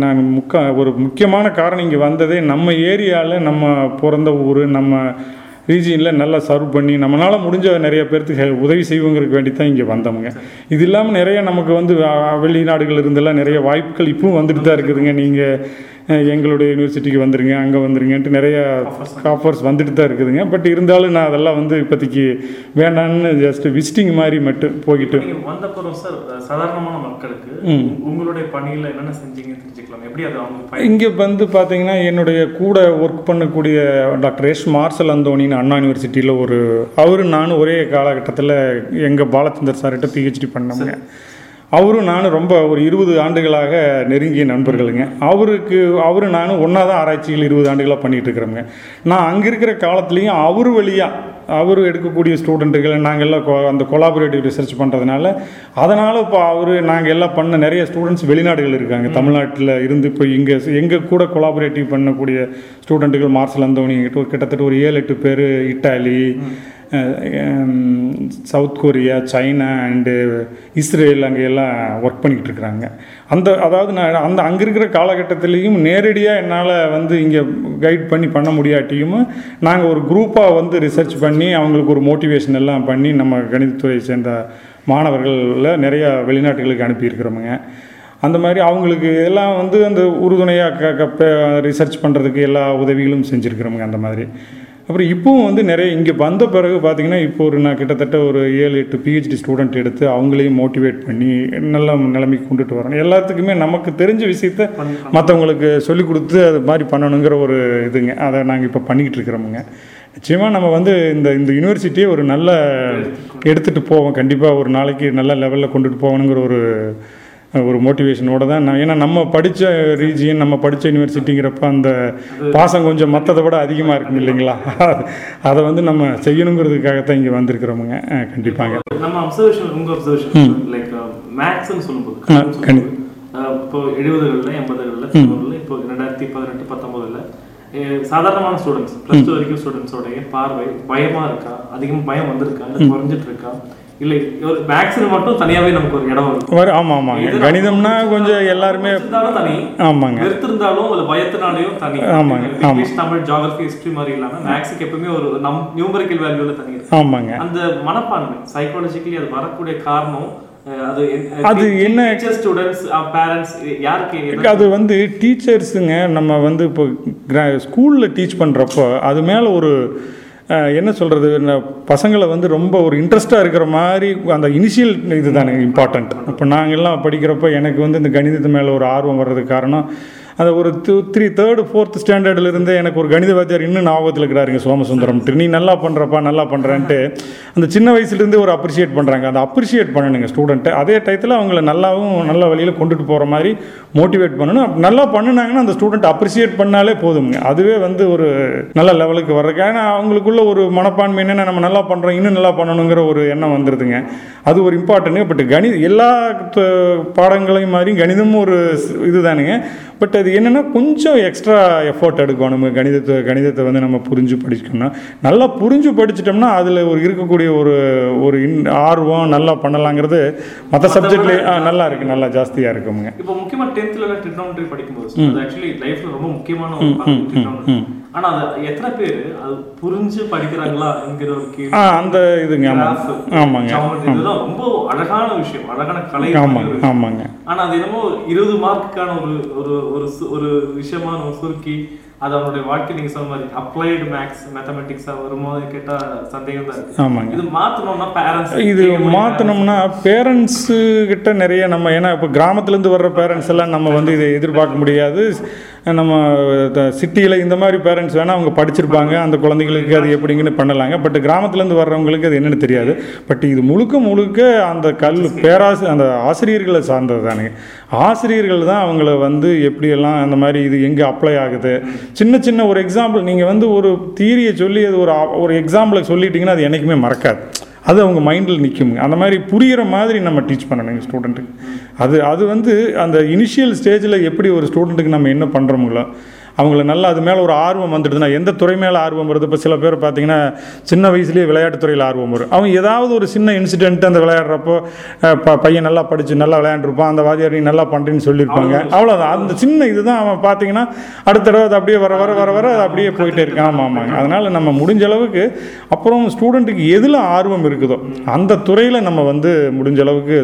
நான் முக்க ஒரு முக்கியமான காரணம் இங்கே வந்ததே நம்ம ஏரியாவில் நம்ம பிறந்த ஊர் நம்ம ரீஜியனில் நல்லா சர்வ் பண்ணி நம்மளால் முடிஞ்ச நிறைய பேர்த்துக்கு உதவி செய்வோங்கிறதுக்கு வேண்டி தான் இங்கே வந்தவங்க. இது இல்லாமல் நிறைய நமக்கு வந்து வெளிநாடுகள் இருந்தெல்லாம் நிறைய வாய்ப்புகள் இப்பவும் வந்துட்டு தான் இருக்குதுங்க. நீங்கள் எங்களுடைய யூனிவர்சிட்டிக்கு வந்துருங்க அங்கே வந்துருங்கன்ட்டு நிறைய ஆஃபர்ஸ் வந்துட்டு தான் இருக்குதுங்க. பட் இருந்தாலும் நான் அதெல்லாம் வந்து இப்போதைக்கு வேண்டான்னு ஜஸ்ட் விசிட்டிங் மாதிரி மட்டும் போய்கிட்டு வந்தப்புறம் சார் சாதாரணமான மக்களுக்கு உங்களுடைய பணியில என்னென்ன செஞ்சீங்கன்னு தெரிஞ்சுக்கலாம். எப்படி அது அவங்க இங்கே வந்து பார்த்தீங்கன்னா என்னுடைய கூட ஒர்க் பண்ணக்கூடிய டாக்டர் எஸ் மார்சல் அந்தோனின்னு அண்ணா யூனிவர்சிட்டியில் ஒரு அவரு நானும் ஒரே காலகட்டத்தில் எங்கள் பாலச்சந்தர் சார்கிட்ட பிஹெச்டி பண்ணோங்க அவரும் நானும் ரொம்ப ஒரு இருபது ஆண்டுகளாக நெருங்கிய நண்பர்களுங்க. அவருக்கு அவரு நானும் ஒன்றா தான் ஆராய்ச்சிகள் இருபது ஆண்டுகளாக பண்ணிகிட்டு இருக்கிறோங்க நான் அங்கே இருக்கிற காலத்துலேயும் அவர் வழியாக அவர் எடுக்கக்கூடிய ஸ்டூடெண்ட்டுகளை நாங்கள் எல்லாம் கொ- அந்த கொலாபரேட்டிவ் ரிசர்ச் பண்ணுறதுனால அதனால் இப்போ அவர் நாங்கள் எல்லாம் பண்ண நிறைய ஸ்டூடெண்ட்ஸ் வெளிநாடுகள் இருக்காங்க. தமிழ்நாட்டில் இருந்து இப்போ இங்கே எங்கள் கூட கொலாபரேட்டிவ் பண்ணக்கூடிய ஸ்டூடெண்ட்டுகள் மார்சல் அந்தோனி ஒரு கிட்டத்தட்ட ஒரு ஏழு எட்டு பேர் Italy South Korea China and Israel அங்கே எல்லாம் ஒர்க் பண்ணிக்கிட்டு இருக்கிறாங்க அந்த அதாவது நான் அந்த அங்கே இருக்கிற காலகட்டத்திலையும் நேரடியாக என்னால் வந்து இங்கே கைட் பண்ணி பண்ண முடியாட்டியும் நாங்கள் ஒரு குரூப்பாக வந்து ரிசர்ச் பண்ணி அவங்களுக்கு ஒரு மோட்டிவேஷன் எல்லாம் பண்ணி நம்ம கணிதத்துறையை சேர்ந்த மாணவர்களில் நிறையா வெளிநாட்டுகளுக்கு அனுப்பியிருக்கிறோமுங்க. அந்த மாதிரி அவங்களுக்கு எல்லாம் வந்து அந்த உறுதுணையாக க க ரிசர்ச் பண்ணுறதுக்கு எல்லா உதவிகளும் செஞ்சுருக்கிறோமுங்க அந்த மாதிரி. அப்புறம் இப்போவும் வந்து நிறைய இங்கே வந்த பிறகு பார்த்தீங்கன்னா இப்போ ஒரு நான் கிட்டத்தட்ட ஒரு ஏழு எட்டு பிஹெச்டி ஸ்டூடெண்ட் எடுத்து அவங்களையும் மோட்டிவேட் பண்ணி நல்ல நிலைமைக்கு கொண்டுட்டு வரணும் எல்லாத்துக்குமே நமக்கு தெரிஞ்ச விஷயத்த மற்றவங்களுக்கு சொல்லிக் கொடுத்து அது மாதிரி பண்ணணுங்கிற ஒரு இதுங்க. அதை நாங்கள் இப்போ பண்ணிக்கிட்டு இருக்கிறோமுங்க. நிச்சயமாக நம்ம வந்து இந்த இந்த யூனிவர்சிட்டியை ஒரு நல்ல எடுத்துகிட்டு போவோம். கண்டிப்பாக ஒரு நாளைக்கு நல்ல லெவலில் கொண்டுட்டு போகணுங்கிற ஒரு ஒரு மோட்டிவேஷனோட தான் நான் ஏன்னா நம்ம படித்த ரீஜியன் நம்ம படித்த யூனிவர்சிட்டிங்கிறப்ப அந்த பாசம் கொஞ்சம் மற்றதை விட அதிகமாக இருக்கும் இல்லைங்களா? அதை வந்து நம்ம செய்யணுங்கிறதுக்காகத்தான் இங்கே வந்திருக்கிறோமுங்க. அஹ் கண்டிப்பாங்க நம்ம அப்சர்வேஷன் உங்க அப்சர்வேஷன் லைக் மேக்ஸ்னு சொல்லும்போது இப்போ எழுபதுகளில் எண்பதுகளில் இப்போ ரெண்டாயிரத்தி பதினெட்டு பத்தொன்பதுல அஹ் சாதாரணமான ஸ்டூடெண்ட்ஸ் ப்ளஸ் டூ வரைக்கும் ஸ்டூடெண்ட்ஸோடைய பார்வை பயமா இருக்கா? அதிகமாக பயம் வந்திருக்கா? இல்லை குறைஞ்சிட்டு இருக்கா? இல்லை ஒரு மேக்ஸில் மட்டும் தனியாவே நமக்கு ஒரு இடம் இருக்கும். வர ஆமாம் ஆமாங்க கணிதம்னா கொஞ்சம் எல்லாருமே இருந்தாலும் தனி. ஆமாங்க. வெறுத்திருந்தாலும் இல்ல பயத்தினாலையும் தனி. ஆமாங்க, ஆமா. இங்கிலீஷ் தமிழ் ஜியாகிரபி ஹிஸ்டரி மாதிரி இல்லாம மேக்ஸுக்கு எப்பவுமே ஒரு நம் நியூமரிக்கல் வேல்யூல தனி. ஆமாங்க. அந்த மனப்பான்மை சைக்காலஜிக்கலி அது வரக்கூடிய காரணம் அது என்ன- ஸ்டூடெண்ட்ஸ் பேரண்ட்ஸ் யாருக்கு அது வந்து டீச்சர்ஸுங்க நம்ம வந்து இப்போ ஸ்கூலில் டீச் பண்ணுறப்போ அது மேலே ஒரு என்ன சொல்கிறது பசங்களை வந்து ரொம்ப ஒரு இன்ட்ரெஸ்ட்டாக இருக்கிற மாதிரி அந்த இனிஷியல் இது தானே இம்பார்ட்டண்ட் இப்போ நாங்கள்லாம் படிக்கிறப்ப எனக்கு வந்து இந்த கணிதத்து மேலே ஒரு ஆர்வம் வர்றதுக்கு காரணம் அந்த ஒரு டூ த்ரீ தேர்டு ஃபோர்த் ஸ்டாண்டர்ட்லேருந்து எனக்கு ஒரு கணித வாத்தியார் இன்னும் ஞாபகத்தில் இருக்கிறாருங்க சோமசுந்தரம். நீ நல்லா பண்ணுறப்பா நல்லா பண்ணுறேன்ட்டு அந்த சின்ன வயசுலேருந்து ஒரு அப்ரிஷியேட் பண்ணுறாங்க அந்த அப்ரிஷியேட் பண்ணணுங்க ஸ்டூடெண்ட்டை அதே டயத்தில் அவங்கள நல்லாவும் நல்ல வழியில் கொண்டுட்டு போகிற மாதிரி மோட்டிவேட் பண்ணணும். நல்லா பண்ணுனாங்கன்னா அந்த ஸ்டூடெண்ட் அப்ரிஷியேட் பண்ணாலே போதுங்க அதுவே வந்து ஒரு நல்ல லெவலுக்கு வர்றதுக்கு. ஏன்னா அவங்களுக்குள்ள ஒரு மனப்பான்மை என்னென்ன நம்ம நல்லா பண்ணுறோம் இன்னும் நல்லா பண்ணணுங்கிற ஒரு எண்ணம் வந்துடுதுங்க அது ஒரு இம்பார்ட்டன்ட் பட் கணித எல்லா பாடங்களையும் மாதிரி கணிதமும் ஒரு ஸ்- இதுதானுங்க. பட் அது என்னென்னா கொஞ்சம் எக்ஸ்ட்ரா எஃபோர்ட் எடுக்கணும். கணிதத்தை கணிதத்தை வந்து நம்ம புரிஞ்சு படிக்கணும்னா நல்லா புரிஞ்சு படிச்சிட்டோம்னா அதில் ஒரு இருக்கக்கூடிய ஒரு ஒரு இன் ஆர்வம் நல்லா பண்ணலாங்கிறது மற்ற சப்ஜெக்ட்லேயே நல்லா இருக்குது நல்லா ஜாஸ்தியாக இருக்குங்க. இப்போ முக்கியமா டென்த்ல எல்லாம் ட்ரிக்னாமெட்ரி படிக்கும்போது ஆக்சுவலி லைஃப்ல ரொம்ப முக்கியமான ஒரு பாடம் trigonometry. ஆனா அது எத்தனை பேர்? அது புரிஞ்சு படிக்கிறாங்களா என்கிற ஒரு கேள்வி. ஆ அந்த இதுங்க ஆமாங்க. இதெல்லாம் ரொம்ப அழகான விஷயம். அழகான கலை ஆமாங்க அது என்னமோ இருபது மார்க்குக்கான ஒரு ஒரு ஒரு விஷயமா நம்ம சுருக்கி அது அவனுடைய வாழ்க்கை நீங்க சொன்ன மாதிரி அப்ளைடு மேக்ஸ் மேத்தமெட்டிக்ஸா வரும்போது கேட்டா சந்தேகம் தான் ஆமாங்க. இது மாத்தணும்னா பேரண்ட்ஸ் இது மாற்றணும்னா பேரண்ட்ஸு கிட்ட நிறைய நம்ம ஏன்னா இப்போ கிராமத்துலேருந்து வர்ற பேரண்ட்ஸ் எல்லாம் நம்ம வந்து இதை எதிர்பார்க்க முடியாது. நம்ம சிட்டியில் இந்த மாதிரி பேரண்ட்ஸ் வேணால் அவங்க படிச்சிருப்பாங்க அந்த குழந்தைகளுக்கு அது எப்படிங்கன்னு பண்ணலாங்க. பட் கிராமத்துலேருந்து வர்றவங்களுக்கு அது என்னன்னு தெரியாது. பட் இது முழுக்க முழுக்க அந்த கல் பேராசி அந்த ஆசிரியர்களை சார்ந்தது தானுங்க ஆசிரியர்கள் தான் அவங்கள வந்து எப்படியெல்லாம் அந்த மாதிரி இது எங்கே அப்ளை ஆகுது? சின்ன சின்ன ஒரு எக்ஸாம்பிள் நீங்கள் வந்து ஒரு தீரியை சொல்லி அது ஒரு ஒரு எக்ஸாம்பிளை சொல்லிட்டீங்கன்னா அது என்றைக்குமே மறக்காது. அது அவங்க மைண்டில் நிற்குங்க அந்த மாதிரி புரிகிற மாதிரி நம்ம டீச் பண்ணணும் ஸ்டூடெண்ட்டுக்கு அது அது வந்து அந்த இனிஷியல் ஸ்டேஜில் எப்படி ஒரு ஸ்டூடெண்ட்டுக்கு நம்ம என்ன பண்ணுறோமுங்களோ அவங்கள நல்லா அது மேலே ஒரு ஆர்வம் வந்துடுதுன்னா எந்த துறை மேலே ஆர்வம் வருது? இப்போ சில பேர் பார்த்தீங்கன்னா சின்ன வயசுலேயே விளையாட்டுத் துறையில் ஆர்வம் வரும். அவன் ஏதாவது ஒரு சின்ன இன்சிடென்ட் அந்த விளையாடுறப்போ ப பையன் நல்லா படித்து நல்லா விளையாண்டுருப்பான் அந்த வாத்தியார் நீ நல்லா பண்ணுறேன்னு சொல்லியிருப்பாங்க. அவ்வளோதான் அந்த சின்ன இதுதான் அவன் பார்த்தீங்கன்னா அடுத்த தடவை அது அப்படியே வர வர வர வர அது அப்படியே போயிட்டே இருக்கு. ஆமாம் ஆமாங்க அதனால் நம்ம முடிஞ்ச அளவுக்கு அப்புறம் ஸ்டூடெண்ட்டுக்கு எதில் ஆர்வம் இருக்குதோ அந்த துறையில் நம்ம வந்து முடிஞ்ச அளவுக்கு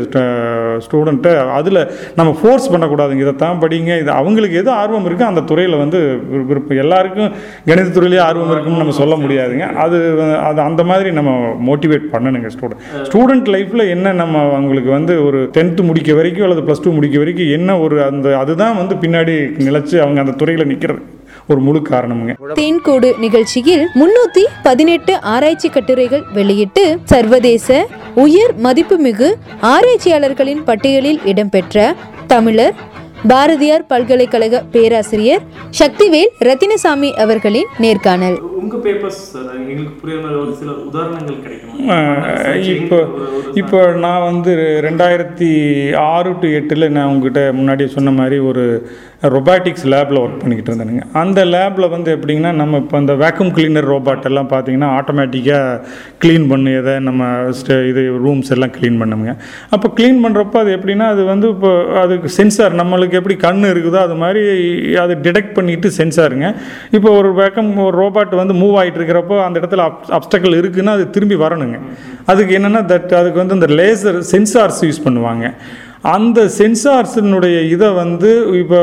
ஸ்டூடெண்ட்டை அதில் நம்ம ஃபோர்ஸ் பண்ணக்கூடாதுங்க. இதைத்தான் படிங்க. இது அவங்களுக்கு எது ஆர்வம் இருக்கோ அந்த துறையில் வந்து விருப்பம் எல்லாருக்கும் கணிதத்துறையிலேயே ஆர்வம் இருக்குன்னு நம்ம சொல்ல முடியாதுங்க. அது அது அந்த மாதிரி நம்ம மோட்டிவேட் பண்ணணுங்க ஸ்டூடெண்ட் ஸ்டூடெண்ட் லைஃப்பில் என்ன நம்ம அவங்களுக்கு வந்து ஒரு டென்த்து முடிக்க வரைக்கும் அல்லது ப்ளஸ் டூ முடிக்க வரைக்கும் என்ன ஒரு அந்த அதுதான் வந்து பின்னாடி நிலச்சி அவங்க அந்த துறையில் நிற்கிறது ஒரு முழு காரணமுங்க. தேன்கூடு நிகழ்ச்சியில் முன்னூத்தி பதினெட்டு ஆராய்ச்சி கட்டுரைகள் வெளியிட்டு சர்வதேச உயர் மதிப்புமிகு ஆராய்ச்சியாளர்களின் பட்டியலில் இடம்பெற்ற தமிழர் பாரதியார் பல்கலைக்கழக பேராசிரியர் சக்திவேல் ரத்தினசாமி அவர்களின் நேர்காணல். இப்போ இப்போ நான் வந்து ரெண்டாயிரத்தி ஆறு டு எட்டில் நான் உங்ககிட்ட முன்னாடியே சொன்ன மாதிரி ஒரு ரொபாட்டிக்ஸ் லேபில் ஒர்க் பண்ணிக்கிட்டு இருந்தேனுங்க. அந்த லேபில் வந்து எப்படிங்கன்னா நம்ம இப்போ அந்த வேக்யூம் கிளீனர் ரோபாட் எல்லாம் பார்த்தீங்கன்னா ஆட்டோமேட்டிக்காக க்ளீன் பண்ணி எதை நம்ம ஸ்டே இது ரூம்ஸ் எல்லாம் க்ளீன் பண்ணுங்க அப்போ க்ளீன் பண்ணுறப்போ அது எப்படின்னா அது வந்து இப்போ அதுக்கு சென்சார் நம்மளுக்கு எப்படி கண் இருக்குதோ அது மாதிரி அது டிடெக்ட் பண்ணிட்டு சென்சாருங்க இப்போ ஒரு வேக்கம் ஒரு ரோபாட் வந்து மூவ் ஆகிட்டு இருக்கிறப்போ அந்த இடத்துல அப்டக்கல் இருக்குன்னா அது திரும்பி வரணுங்க. அதுக்கு என்னென்னா தட் அதுக்கு வந்து இந்த லேசர் சென்சார்ஸ் யூஸ் பண்ணுவாங்க. அந்த சென்சார்ஸினுடைய இதை வந்து இப்போ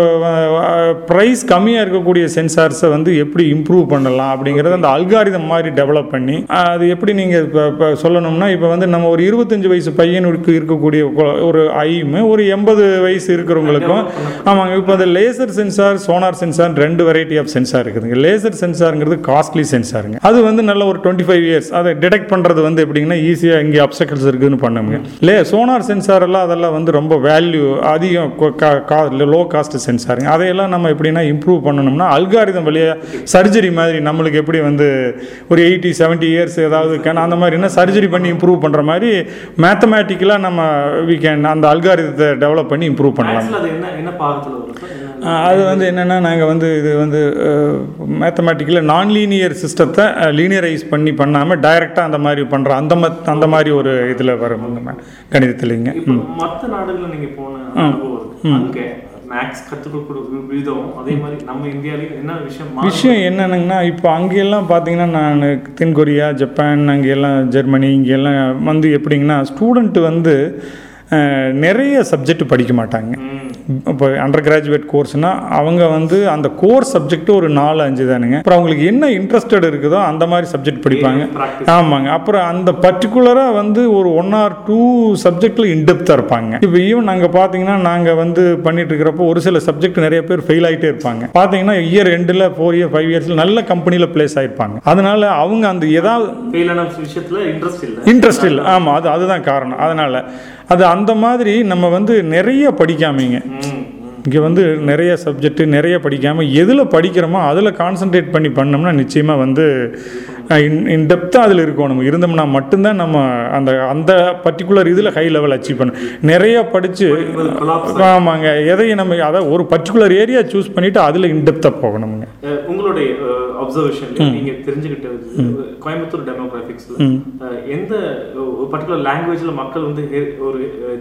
ப்ரைஸ் கம்மியாக இருக்கக்கூடிய சென்சார்ஸை வந்து எப்படி இம்ப்ரூவ் பண்ணலாம் அப்படிங்கிறத அந்த அல்காரிதம் மாதிரி டெவலப் பண்ணி அது எப்படி நீங்கள் இப்போ இப்போ சொல்லணும்னா இப்போ வந்து நம்ம ஒரு இருபத்தஞ்சு வயசு பையனுக்கு இருக்கக்கூடிய ஒரு ஐமு ஒரு எண்பது வயசு இருக்கிறவங்களுக்கும் ஆமாங்க இப்போ அந்த லேசர் சென்சார் சோனார் சென்சார் ரெண்டு வெரைட்டி ஆஃப் சென்சார் இருக்குதுங்க. லேசர் சென்சாருங்கிறது காஸ்ட்லி சென்சாருங்க அது வந்து நல்ல ஒரு டுவெண்ட்டி ஃபைவ் இயர்ஸ் அதை டிடெக்ட் பண்ணுறது வந்து எப்படிங்கன்னா ஈஸியாக இங்கே அப்சக்கல்ஸ் இருக்குதுன்னு பண்ணுங்க லே சோனார் சென்சார் எல்லாம் அதெல்லாம் வந்து ரொம்ப ரொம்ப வேல்யூ அதிகம் லோ காஸ்ட் சென்சாருங்க அதையெல்லாம் நம்ம எப்படின்னா இம்ப்ரூவ் பண்ணணும்னா அல்காரிதம் வழியாக சர்ஜரி மாதிரி நம்மளுக்கு எப்படி வந்து ஒரு எயிட்டி செவன்ட்டி இயர்ஸ் ஏதாவது கேன் அந்த மாதிரினா சர்ஜரி பண்ணி இம்ப்ரூவ் பண்ணுற மாதிரி மேத்தமேட்டிக்கலாக நம்ம வி கேன் அந்த அல்காரிதத்தை டெவலப் பண்ணி இம்ப்ரூவ் பண்ணலாம். என்ன என்ன பாகத்துல அது வந்து என்னென்னா நாங்கள் வந்து இது வந்து மேத்தமேட்டிக்கில் நான் லீனியர் சிஸ்டத்தை லீனியரைஸ் பண்ணி பண்ணாமல் டைரெக்டாக அந்த மாதிரி பண்ணுற அந்த மத் அந்த மாதிரி ஒரு இதில் வரும் இந்த மா- கணிதத்துலைங்க மத்த நாடுகள்ல நீங்க போன மேக்ஸ் கத்துக்கக்கூடிய விதம் அதே மாதிரி நம்ம இந்தியாலயும் என்ன விஷயம்? விஷயம் என்னென்னுங்கன்னா இப்போ அங்கெல்லாம் பார்த்தீங்கன்னா நான் தென்கொரியா ஜப்பான் அங்கெல்லாம் ஜெர்மனி இங்கெல்லாம் வந்து எப்படிங்கன்னா ஸ்டூடெண்ட்டு வந்து நிறைய சப்ஜெக்ட் படிக்க மாட்டாங்க. இப்போ அண்டர் கிராஜுவேட் கோர்ஸ்னால் அவங்க வந்து அந்த கோர்ஸ் சப்ஜெக்ட் ஒரு நாலு அஞ்சு தானுங்க. அப்புறம் அவங்களுக்கு என்ன இன்ட்ரெஸ்டட் இருக்குதோ அந்த மாதிரி சப்ஜெக்ட் படிப்பாங்க. ஆமாங்க. அப்புறம் அந்த பர்டிகுலராக வந்து ஒரு ஒன் ஆர் டூ சப்ஜெக்டில் இன்டெப்த்தாக இருப்பாங்க. இப்போ ஈவன் நாங்கள் பார்த்தீங்கன்னா நாங்கள் வந்து பண்ணிட்டு இருக்கிறப்போ ஒரு சில சப்ஜெக்ட் நிறைய பேர் ஃபெயில் ஆகிட்டே இருப்பாங்க. பார்த்தீங்கன்னா இயர் ரெண்டில் ஃபோர் இயர் ஃபைவ் இயர்ஸில் நல்ல கம்பெனியில் பிளேஸ் ஆயிருப்பாங்க. அதனால அவங்க அந்த ஏதாவது விஷயத்துல இன்ட்ரெஸ்ட் இல்லை. இன்ட்ரெஸ்ட் இல்லை. ஆமாம் அது அதுதான் காரணம். அதனால் அது அந்த மாதிரி நம்ம வந்து நிறைய படிக்காமீங்க. இங்கே வந்து நிறைய சப்ஜெக்ட் நிறைய படிக்காமல் எதில் படிக்கிறோமோ அதில் கான்சென்ட்ரேட் பண்ணி பண்ணோம்னா நிச்சயமாக வந்து இன் டெப்த்தாக அதில் இருக்கணும். நம்ம இருந்தோம்னா மட்டும்தான் நம்ம அந்த அந்த பர்டிகுலர் இதில் ஹை லெவல் அச்சீவ் பண்ண நிறைய படித்து ஆமாங்க. எதையும் நம்ம அதை ஒரு பர்டிகுலர் ஏரியா சூஸ் பண்ணிவிட்டு அதில் இன்டெப்த்தாக போகணுங்க உங்களுடைய அப்சர்வேஷன் நீங்க தெரிஞ்சுக்கிட்டது கோயம்புத்தூர் டெமோகிராபிக்ஸ்ல எந்த பர்டிகுலர் லாங்குவேஜ்ல மக்கள் வந்து ஒரு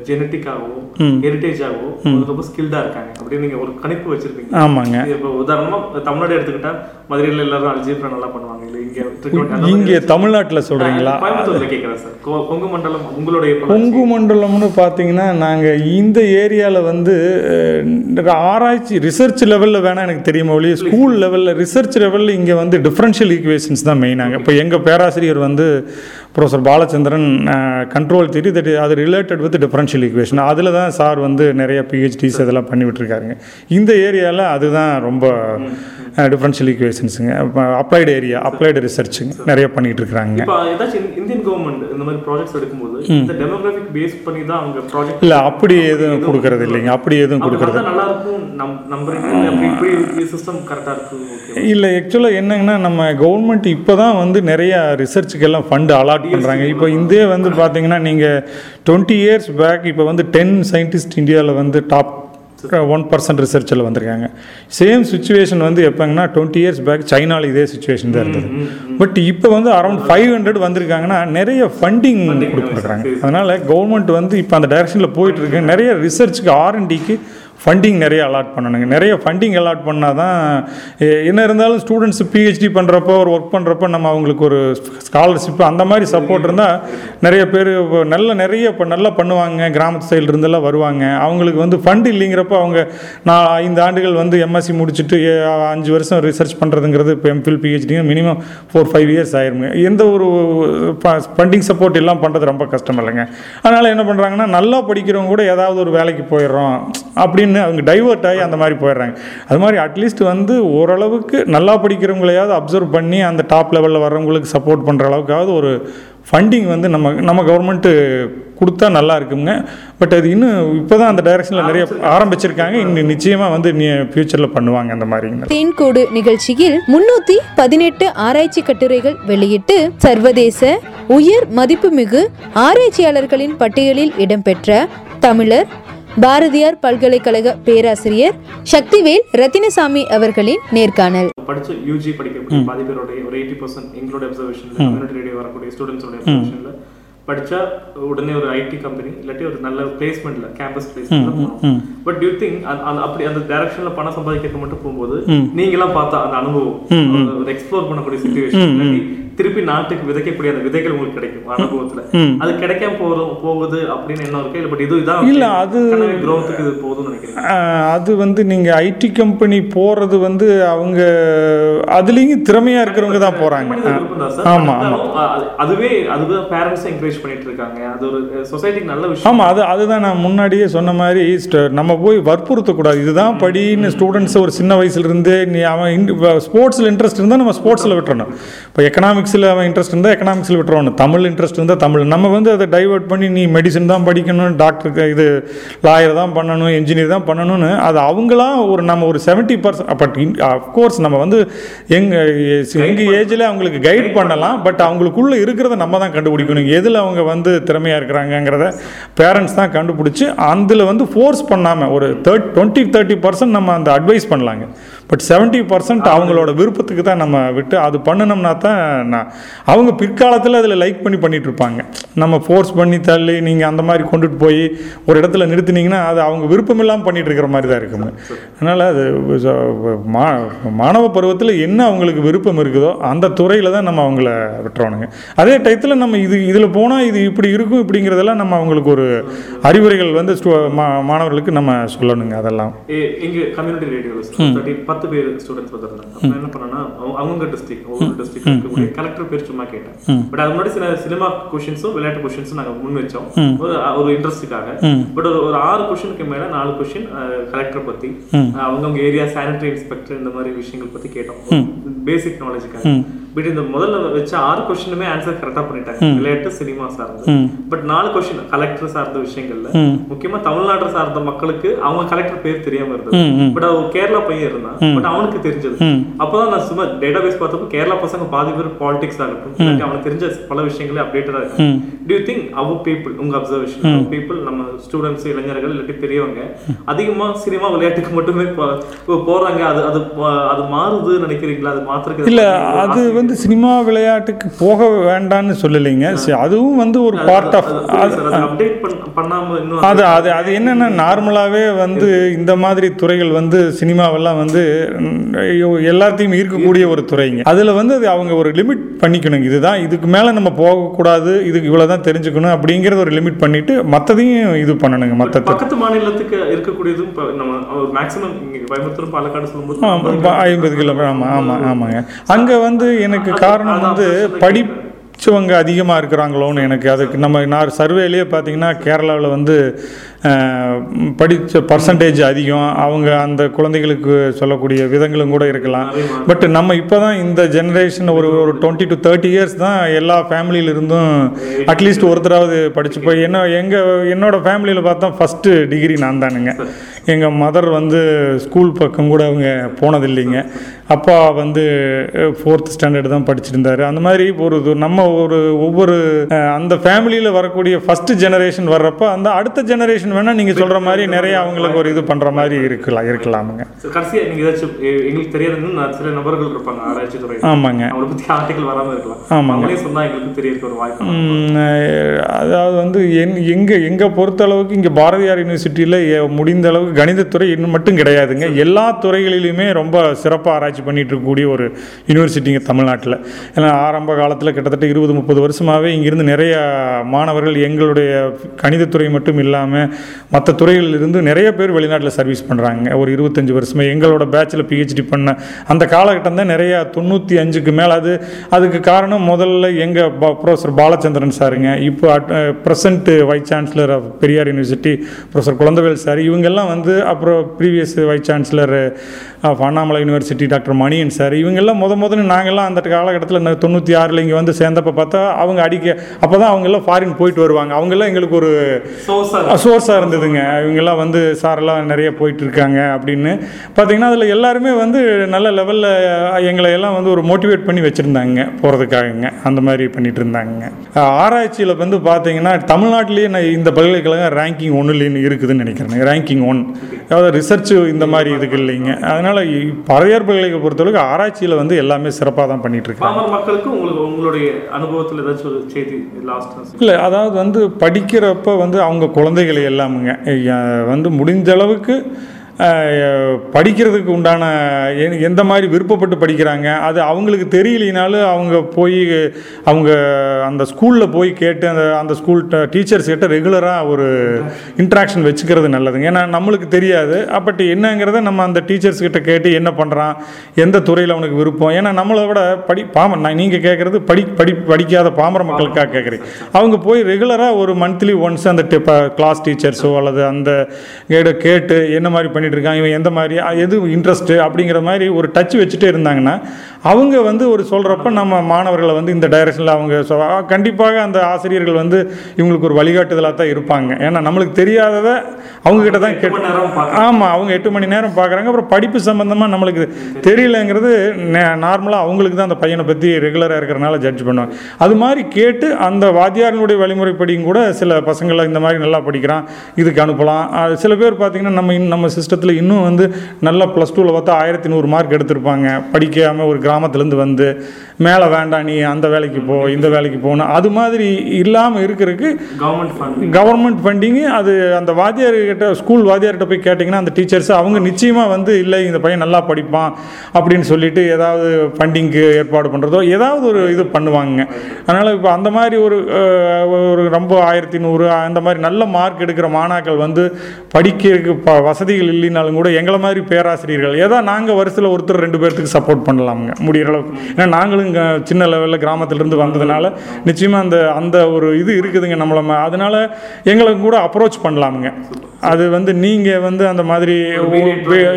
ஜெனட்டிக்காகவோ ஹெரிட்டேஜாகவோ ரொம்ப ஸ்கில்டா இருக்காங்க. அப்படின்னு நீங்க ஒரு கணிப்பு வச்சிருப்பீங்க. ஆமாங்க. இப்போ உதாரணமா தமிழ்நாடு எடுத்துக்கிட்டா மதுரையில எல்லாரும் அல்ஜீப்ரா நல்லா பண்ணுவாங்க. இல்ல இங்க இங்கே தமிழ்நாட்டில் சொல்கிறீங்களா கோயம்புத்தூர்ல கேட்கறேன் சார். கொங்கு மண்டலம் உங்களுடைய கொங்கு மண்டலம்னு பார்த்தீங்கன்னா நாங்கள் இந்த ஏரியாவில் வந்து ஆராய்ச்சி ரிசர்ச் லெவலில் வேணால் எனக்கு தெரியுமா ஒழிய ஸ்கூல் லெவலில் ரிசர்ச் லெவலில் இங்கே வந்து டிஃப்ரென்ஷியல் ஈக்குவேஷன்ஸ் தான் மெயினாங்க இப்போ எங்கள் பேராசிரியர் வந்து professor Balachandran control theory that அது ரிலேட்டட் வித் டிஃப்ரென்ஷியல் ஈக்குவேஷன் அதில் தான் சார் வந்து நிறைய பிஹெச்டிஸ் இதெல்லாம் பண்ணி விட்டுருக்காருங்க. இந்த ஏரியாவில் அதுதான் ரொம்ப டிஃப்ரென்ஷியல் ஈக்குவேஷன்ஸுங்க அப்ளைடு ஏரியா அப்ளைடு ரிசர்ச்சுங்க நிறைய பண்ணிகிட்டு இருக்கிறாங்க இந்தியன் கவர்மெண்ட் இந்த மாதிரி ப்ராஜெக்ட்ஸ் எடுக்கும்போது இந்த டெமோகிராபிக் பேஸ் பண்ணி தான் அவங்க ப்ராஜெக்ட் இல்லை அப்படி எதுவும் கொடுக்கறது இல்லைங்க. அப்படி எதுவும் கொடுக்கறது நல்லா இருக்கும் நம் நம்புறீங்க அப்படி இப்படி சிஸ்டம் கரெக்டா இருக்கு ஓகே இல்லை ஆக்சுவலாக என்னங்கன்னா நம்ம கவர்மெண்ட் இப்போ தான் வந்து நிறைய ரிசர்ச்சுக்கெல்லாம் ஃபண்டு அலாட் பண்ணுறாங்க இப்போ இந்தே வந்து பார்த்தீங்கன்னா நீங்கள் டுவெண்ட்டி இயர்ஸ் பேக் இப்போ வந்து டென் சயின்டிஸ்ட் இந்தியாவில் வந்து டாப் ஒன் பர்சன்ட் ரிசர்ச்சில் வந்திருக்காங்க. சேம் சுச்சுவேஷன் வந்து எப்போங்கன்னா டுவெண்ட்டி இயர்ஸ் பேக் சைனாவில் இதே சுச்சுவேஷன் தான் இருந்தது. பட் இப்போ வந்து அரௌண்ட் ஃபைவ் ஹண்ட்ரட் வந்திருக்காங்கன்னா நிறைய ஃபண்டிங் கொடுக்குறாங்க. அதனால் கவர்மெண்ட் வந்து இப்போ அந்த டைரக்ஷனில் போயிட்டு இருக்கு. நிறைய ரிசர்ச்சுக்கு ஆர்என்டிக்கு ஃபண்டிங் நிறைய அலாட் பண்ணணுங்க. நிறைய ஃபண்டிங் அலாட் பண்ணால் தான் என்ன இருந்தாலும் ஸ்டூடெண்ட்ஸ் பிஹெச்டி பண்ணுறப்போ ஒரு ஒர்க் பண்ணுறப்போ நம்ம அவங்களுக்கு ஒரு ஸ்காலர்ஷிப் அந்த மாதிரி சப்போர்ட் இருந்தால் நிறைய பேர் இப்போ நல்ல நிறைய இப்போ நல்லா பண்ணுவாங்க. கிராமத்து சைடில் இருந்தெல்லாம் வருவாங்க. அவங்களுக்கு வந்து ஃபண்ட் இல்லைங்கிறப்போ அவங்க நான் ஐந்து ஆண்டுகள் வந்து எம்எஸ்சி முடிச்சுட்டு அஞ்சு வருஷம் ரிசர்ச் பண்ணுறதுங்கிறது இப்போ MPhil PhD minimum four five years ஆயிருங்க. எந்த ஒரு ஃபண்டிங் சப்போர்ட் எல்லாம் பண்ணுறது ரொம்ப கஷ்டம் இல்லைங்க. அதனால் என்ன பண்ணுறாங்கன்னா நல்லா படிக்கிறவங்க கூட ஏதாவது ஒரு வேலைக்கு போயிடுறோம். அப்படின்னு அவங்க டைவர்ட் ஆகி அந்த மாதிரி போயிடுறாங்க. அது மாதிரி அட்லீஸ்ட் வந்து ஓரளவுக்கு நல்லா படிக்கிறவங்களையாவது அப்சர்வ் பண்ணி அந்த டாப் லெவலில் வர்றவங்களுக்கு சப்போர்ட் பண்ணுற அளவுக்காவது ஒரு ஃபண்டிங் வந்து நம்ம நம்ம கவர்மெண்ட்டு கொடுத்தா நல்லா இருக்குங்க. பட் அது இன்னும் இப்போ தான் அந்த டைரக்ஷனில் நிறைய ஆரம்பிச்சிருக்காங்க. இன்னும் நிச்சயமாக வந்து நீ ஃப்யூச்சரில் பண்ணுவாங்க அந்த மாதிரிங்க. தேன்கூடு நிகழ்ச்சியில் முன்னூத்தி பதினெட்டு ஆராய்ச்சி கட்டுரைகள் வெளியிட்டு சர்வதேச உயர் மதிப்புமிகு ஆராய்ச்சியாளர்களின் பட்டியலில் இடம்பெற்ற தமிழர் பாரதியார் பல்கலைக்கழக பேராசிரியர் சக்திவேல் ரத்தினசாமி அவர்களின் நேர்காணல். படிச்ச யூஜி படிக்கக்கூடிய பாதி பேருடைய ஒரு எயிட்டி பர்சன்ட் எங்களோட அப்சர்வேஷன்ல கம்யூனிட்டி ரேடியோ வரக்கூடிய ஸ்டூடெண்ட்ஸோட அப்சர்வேஷன்ல படிச்சா உடனே ஒரு ஐடி கம்பெனி இல்லாட்டி ஒரு நல்ல பிளேஸ்மெண்ட்ல கேம்பஸ் பிளேஸ்மெண்ட்ல போகணும் பட் டியூ திங்க் அப்படி அந்த டைரக்ஷன்ல பணம் சம்பாதிக்க மட்டும் போகும்போது நீங்களாம் பார்த்தா அந்த அனுபவம் ஒரு எக்ஸ்ப்ளோர் பண்ணக்கூடிய சுச்சுவேஷன் திருப்பி நாட்டுக்கு விதைக்கக்கூடிய அந்த விதைகள் உங்களுக்கு கிடைக்கும் அனுபவத்துல. அது கிடைக்காம போறோம் போகுது அப்படின்னு என்ன இருக்கு? இல்ல பட் இது இதான் இல்ல, அது- growth-க்கு இது போதும்னு நினைக்கிறேன் அது வந்து நீங்கள் ஐடி கம்பெனி போகிறது வந்து அவங்க அதுலேயும் திறமையாக இருக்கிறவங்க தான் போகிறாங்க ஆமாம் ஆமாம் அதுவே அதுதான் பேரண்ட்ஸ் என்கரேஜ் பண்ணிட்டு இருக்காங்க. அது ஒரு சொசைட்டிக்கு நல்ல விஷயம். ஆமாம் அது அதுதான் நான் முன்னாடியே சொன்ன மாதிரி நம்ம போய் வற்புறுத்தக்கூடாது. இதுதான் படின்னு ஸ்டூடெண்ட்ஸ் ஒரு சின்ன வயசுலேருந்தே நீ அவன் ஸ்போர்ட்ஸில் இன்ட்ரெஸ்ட் இருந்தால் நம்ம ஸ்போர்ட்ஸில் விட்டுறணும். இப்போ எக்கனாமிக்ஸில் அவன் இன்ட்ரெஸ்ட் இருந்தால் எக்கனாமிக்ஸில் விட்டுறணும் தமிழ் இன்ட்ரெஸ்ட் இருந்தால் தமிழ். நம்ம வந்து அதை டைவர்ட் பண்ணி நீ மெடிசன் தான் படிக்கணும் டாக்டருக்கு இது லாயர் தான் பண்ணணும் இன்ஜினியர் தான் பண்ணணும்னு அது அவங்களா ஒரு நம்ம ஒரு செவன்ட்டி பர்சன்ட் பட் அஃப்கோர்ஸ் நம்ம வந்து எங்கள் எங்கள் ஏஜில் அவங்களுக்கு கைட் பண்ணலாம் பட் அவங்களுக்குள்ளே இருக்கிறத நம்ம தான் கண்டுபிடிக்கணும். எதில் அவங்க வந்து திறமையாக இருக்கிறாங்கங்கிறத பேரண்ட்ஸ் தான் கண்டுபிடிச்சி அதில் வந்து ஃபோர்ஸ் பண்ணாமல் ஒரு தேர்ட் டுவெண்ட்டி தேர்ட்டி பர்சன்ட் நம்ம அந்த அட்வைஸ் பண்ணலாங்க. பட் செவன்ட்டி பர்சன்ட் அவங்களோட விருப்பத்துக்கு தான் நம்ம விட்டு அது பண்ணினோம்னா தான் நான் அவங்க பிற்காலத்தில் அதில் லைக் பண்ணி பண்ணிட்டு இருப்பாங்க நம்ம ஃபோர்ஸ் பண்ணி தள்ளி நீங்கள் அந்த மாதிரி கொண்டுட்டு போய் ஒரு இடத்துல நிறுத்துனீங்கன்னா அது அவங்க விருப்பம் இல்லாமல் பண்ணிட்டு இருக்கிற மாதிரி தான் இருக்குங்க. அதனால் அது மா மாணவ பருவத்தில் என்ன அவங்களுக்கு விருப்பம் இருக்குதோ அந்த துறையில் தான் நம்ம அவங்கள விட்டுறோனுங்க. அதே டயத்தில் நம்ம இது இதில் போனால் இது இப்படி இருக்கும் இப்படிங்கிறதெல்லாம் நம்ம அவங்களுக்கு ஒரு அறிவுரைகள் வந்து மாணவர்களுக்கு நம்ம சொல்லணுங்க அதெல்லாம். கம்யூனிட்டி ரேடியோவில் பத்து பேர் ஸ்டூடெண்ட்ஸ் வந்திருந்தாங்க. அப்ப என்ன பண்ணேன்னா அவங்க- டிஸ்ட்ரிக்ட் ஒவ்வொரு டிஸ்ட்ரிக்ட் இருக்கக்கூடிய கலெக்டர் பேர் சும்மா கேட்டேன். பட் அது முன்னாடி சில சினிமா கொஷின்ஸும் விளையாட்டு கொஷின்ஸும் நாங்க முன் வச்சோம். ஒரு இன்ட்ரெஸ்ட்டுக்காக பட் ஒரு ஒரு ஆறு கொஷினுக்கு மேல நாலு கொஷின் கலெக்டர் பத்தி அவங்க அவங்க ஏரியா சானிட்டரி இன்ஸ்பெக்டர் இந்த மாதிரி விஷயங்கள் பத்தி கேட்டோம். பேசிக் நாலேஜுக்காக பட் இந்த முதல்ல வச்ச ஆறு கொஸ்டினுமே ஆன்சர் கரெக்டா பண்ணிட்டாங்க. விளையாட்டு சினிமா சார்ந்து. பட் நாலு கொஸ்டின் கலெக்டர் சார்ந்த விஷயங்கள்ல. முக்கியமா தமிழ்நாடு சார்ந்த மக்களுக்கு அவங்க கலெக்டர் பேர் தெரியாம இருந்தது. பட் அவன் கேரளா பையன் இருந்தான். பட் அவனுக்கு தெரிஞ்சது. அப்பதான் நான் சும்மா டேட்டா பேஸ் பார்த்தப்போ கேரளா பசங்க பாதி பேர் பாலிடிக்ஸ் ஆகட்டும் அவனுக்கு தெரிஞ்ச பல விஷயங்களே அப்டேட்டடா இருக்கு do you think our people உங்க அப்சர்வேஷன் பீப்புள் நம்ம ஸ்டூடெண்ட்ஸ் இளைஞர்கள் இல்லாட்டி பெரியவங்க அதிகமா சினிமா விளையாட்டுக்கு மட்டுமே போறாங்க. அது அது அது மாறுது நினைக்கிறீங்களா? அது மாத்திரக்கு இல்லை அது வந்து சினிமா விளையாட்டுக்கு போக வேண்டாம்னு சொல்லலைங்க. அதுவும் வந்து ஒரு பார்ட் ஆஃப் அது அது அது என்னென்னா நார்மலாகவே வந்து இந்த மாதிரி துறைகள் வந்து சினிமாவெல்லாம் வந்து எல்லாத்தையும் ஈர்க்கக்கூடிய ஒரு துறைங்க. அதில் வந்து அது அவங்க ஒரு லிமிட் பண்ணிக்கணும். இதுதான் இதுக்கு மேலே நம்ம போகக்கூடாது இதுக்கு இவ்வளோ தான் தெரிஞ்சுக்கணும் அப்படிங்கிறத ஒரு லிமிட் பண்ணிட்டு மற்றதையும் இது பண்ணணுங்க மற்ற பக்கத்து மாநிலத்துக்கு இருக்கக்கூடியதும் நம்ம மேக்ஸிமம் கோயம்புத்தூர் பாலக்காடு சொல்லும்போது ஐம்பது கிலோமீட்டர். ஆமாம் ஆமாம் ஆமாங்க. அங்கே வந்து எனக்கு காரணம் வந்து படிச்சவங்க அதிகமாக இருக்கிறாங்களோன்னு எனக்கு அதுக்கு நம்ம நான் சர்வேலேயே பார்த்தீங்கன்னா கேரளாவில் வந்து படிச்ச பர்சன்டேஜ் அதிகம். அவங்க அந்த குழந்தைகளுக்கு சொல்லக்கூடிய விதங்களும் கூட இருக்கலாம். பட் நம்ம இப்போ தான் இந்த ஜெனரேஷன் ஒரு ஒரு டுவெண்ட்டி டு தேர்ட்டி இயர்ஸ் தான் எல்லா ஃபேமிலியில இருந்தும் அட்லீஸ்ட் ஒருத்தராவது படிச்சு போய் என்ன எங்கள் என்னோட ஃபேமிலியில் பார்த்தா ஃபஸ்ட்டு டிகிரி நான் தானுங்க. எங்கள் மதர் வந்து ஸ்கூல் பக்கம் கூட அவங்க போனதில்லைங்க. அப்பா வந்து ஃபோர்த் ஸ்டாண்டர்ட் தான் படிச்சிருந்தாரு. அந்த மாதிரி ஒரு நம்ம ஒரு ஒவ்வொரு அந்த ஃபேமிலியில் வரக்கூடிய ஃபஸ்ட்டு ஜெனரேஷன் வர்றப்ப அந்த அடுத்த ஜெனரேஷன் வேணால் நீங்கள் சொல்கிற மாதிரி நிறைய அவங்களுக்கு ஒரு இது பண்ணுற மாதிரி இருக்கலாம் இருக்கலாமுங்க. சரி, கடைசியா நீங்க ஏதாச்சும் எங்களுக்கு தெரியாதுன்னு சில நபர்கள் இருப்பாங்க ஆராய்ச்சி துறை ஆமாங்க. அவங்கள பத்தி ஆர்டிகல் வராம இருக்கலாம். ஆமாங்க. அவங்களே சொன்னா எங்களுக்கு தெரியறதுக்கு ஒரு வாய்ப்பு ம், அஹ், அதாவது வந்து என் எங்கே எங்கே பொறுத்த அளவுக்கு இங்கே பாரதியார் யூனிவர்சிட்டியில் முடிந்த அளவுக்கு கணிதத்துறை இன்னும் மட்டும் கிடையாதுங்க. எல்லா துறைகளிலுமே ரொம்ப சிறப்பாக ஆராய்ச்சி பண்ணிட்டு இருக்கக்கூடிய ஒரு யூனிவர்சிட்டிங்க தமிழ்நாட்டில். ஏன்னா ஆரம்ப காலத்தில் கிட்டத்தட்ட இருபது முப்பது வருஷமாகவே இங்கிருந்து நிறைய மாணவர்கள் எங்களுடைய கணிதத்துறை மட்டும் இல்லாமல் மற்ற துறைகளிலிருந்து நிறைய பேர் வெளிநாட்டில் சர்வீஸ் பண்ணுறாங்க ஒரு இருபத்தஞ்சி வருஷமே எங்களோட பேட்சில் பிஹெச்டி பண்ண அந்த காலகட்டம் தான் நிறைய தொண்ணூற்றி அஞ்சுக்கு மேலே. அது அதுக்கு காரணம் முதல்ல எங்கள் ப்ரொஃபஸர் பாலச்சந்திரன் சாருங்க. இப்போ present vice chancellor of Periyar university professor Kulandaivel sir. இவங்கெல்லாம் வந்து அப்புறம் previous vice chancellor of Annamalai university doctor Maniyan sir இவங்கெல்லாம் முத முதல்ல நாங்கள்லாம் அந்த காலகட்டத்தில் தொண்ணூற்றி ஆறில் இங்கே வந்து சேர்ந்தப்ப பார்த்தா அவங்க அடிக்க அப்போ தான் அவங்கெல்லாம் ஃபாரின் போயிட்டு வருவாங்க. அவங்கெல்லாம் எங்களுக்கு ஒரு சோர்ஸாக இருந்ததுங்க. இவங்கெல்லாம் வந்து சாரெல்லாம் நிறைய போயிட்டு இருக்காங்க அப்படின்னு. பார்த்தீங்கன்னா அதில் எல்லாருமே வந்து நல்ல லெவலில் எங்களை எல்லாம் வந்து ஒரு மோட்டிவேட் பண்ணி வச்சுருந்தாங்க. போகிறதுக்காகங்க அந்த மாதிரி பண்ணிட்டு இருந்தாங்க. ஆராய்ச்சியில் வந்து பார்த்தீங்கன்னா தமிழ்நாட்டிலேயே நான் இந்த பல்கலைக்கழகம் ரேங்கிங் ஒன்றுலேன்னு இருக்குதுன்னு நினைக்கிறேன். ரேங்கிங் ஒன் அதாவது ரிசர்ச் இந்த மாதிரி இதுக்கு இல்லைங்க. அதனால் பாரதியார் பல்கலைக்கழகம் பொறுத்தளவுக்கு ஆராய்ச்சியில் வந்து எல்லாமே சிறப்பாக தான் பண்ணிட்டு இருக்காங்க மக்களுக்கு உங்களுக்கு உங்களுடைய அனுபவத்துல ஏதாச்சும் ஒரு செய்தி லாஸ்ட் இல்லை அதாவது வந்து படிக்கிறப்ப வந்து அவங்க குழந்தைகளை எல்லாமுங்க. வந்து முடிஞ்ச அளவுக்கு படிக்கிறதுக்கு உண்டான எ- எந்த மாதிரி விருப்பப்பட்டு படிக்கிறாங்க? அது அவங்களுக்கு தெரியலினாலும் அவங்க போய் அவங்க அந்த ஸ்கூலில் போய் கேட்டு அந்த அந்த ஸ்கூல் டீச்சர்ஸ் கிட்ட ரெகுலராக ஒரு இன்ட்ராக்ஷன் வச்சுக்கிறது நல்லதுங்க. ஏன்னா நம்மளுக்கு தெரியாது. அப்பட் என்னங்கிறத நம்ம அந்த டீச்சர்ஸ் கிட்ட கேட்டு என்ன பண்ணுறான் எந்த துறையில் அவனுக்கு விருப்பம். ஏன்னா நம்மளை விட படி பாம நான் நீங்கள் கேட்குறது படி படி படிக்காத பாமர மக்களுக்காக கேட்குறீங்க அவங்க போய் ரெகுலராக ஒரு மந்த்லி ஒன்ஸ் அந்த கிளாஸ் டீச்சர்ஸோ அல்லது அந்த கேட்டு என்ன மாதிரி இருக்காங்க இவன் எந்த மாதிரி எது இன்ட்ரெஸ்ட்டு அப்படிங்கிற மாதிரி ஒரு டச் வச்சுட்டே இருந்தாங்கன்னா அவங்க வந்து ஒரு சொல்கிறப்ப நம்ம மாணவர்களை வந்து இந்த டைரக்ஷனில் அவங்க கண்டிப்பாக அந்த ஆசிரியர்கள் வந்து இவங்களுக்கு ஒரு வழிகாட்டுதலாக தான் இருப்பாங்க. ஏன்னா நம்மளுக்கு தெரியாததை அவங்கக்கிட்ட தான் கேட்டு. ஆமாம் அவங்க எட்டு மணி நேரம் பார்க்குறாங்க. அப்புறம் படிப்பு சம்மந்தமாக நம்மளுக்கு தெரியலங்கிறது நார்மலாக அவங்களுக்கு தான் அந்த பையனை பற்றி ரெகுலராக இருக்கிறனால ஜட்ஜ் பண்ணுவாங்க. அது மாதிரி கேட்டு அந்த வாத்தியாரினுடைய வழிமுறைப்படியும் கூட சில பசங்களை இந்த மாதிரி நல்லா படிக்கிறான் இதுக்கு அனுப்பலாம். சில பேர் பார்த்தீங்கன்னா நம்ம நம்ம சிஸ்டத்தில் வருஷத்தில் இன்னும் வந்து நல்லா ப்ளஸ் டூவில் பார்த்தா ஆயிரத்தி நூறு மார்க் எடுத்திருப்பாங்க. படிக்காமல் ஒரு கிராமத்துலேருந்து வந்து மேலே வேண்டாம் நீ அந்த வேலைக்கு போ இந்த வேலைக்கு போகணும் அது மாதிரி இல்லாமல் இருக்கிறதுக்கு கவர்மெண்ட் ஃபண்ட் கவர்மெண்ட் ஃபண்டிங்கு அது அந்த வாத்தியார்கிட்ட ஸ்கூல் வாத்தியார்கிட்ட போய் கேட்டிங்கன்னா அந்த டீச்சர்ஸ் அவங்க நிச்சயமாக வந்து இல்லை இந்த பையன் நல்லா படிப்பான் அப்படின்னு சொல்லிட்டு ஏதாவது ஃபண்டிங்க்கு ஏற்பாடு பண்ணுறதோ ஏதாவது ஒரு இது பண்ணுவாங்க. அதனால் இப்போ அந்த மாதிரி ஒரு ஒரு ரொம்ப ஆயிரத்தி நூறு அந்த மாதிரி நல்ல மார்க் எடுக்கிற மாணாக்கள் வந்து படிக்கிறதுக்கு வசதிகள் இல்லைனாலும் கூட எங்களை மாதிரி பேராசிரியர்கள் ஏதோ நாங்கள் வருஷத்தில் ஒருத்தர் ரெண்டு பேர்த்துக்கு சப்போர்ட் பண்ணலாமுங்க முடிகிற அளவுக்கு. ஏன்னா நாங்களும் சின்ன லெவலில் கிராமத்திலிருந்து வந்ததுனால நிச்சயமாக அந்த அந்த ஒரு இது இருக்குதுங்க நம்மள அதனால எங்களுக்கு கூட அப்ரோச் பண்ணலாமுங்க. அது வந்து நீங்கள் வந்து அந்த மாதிரி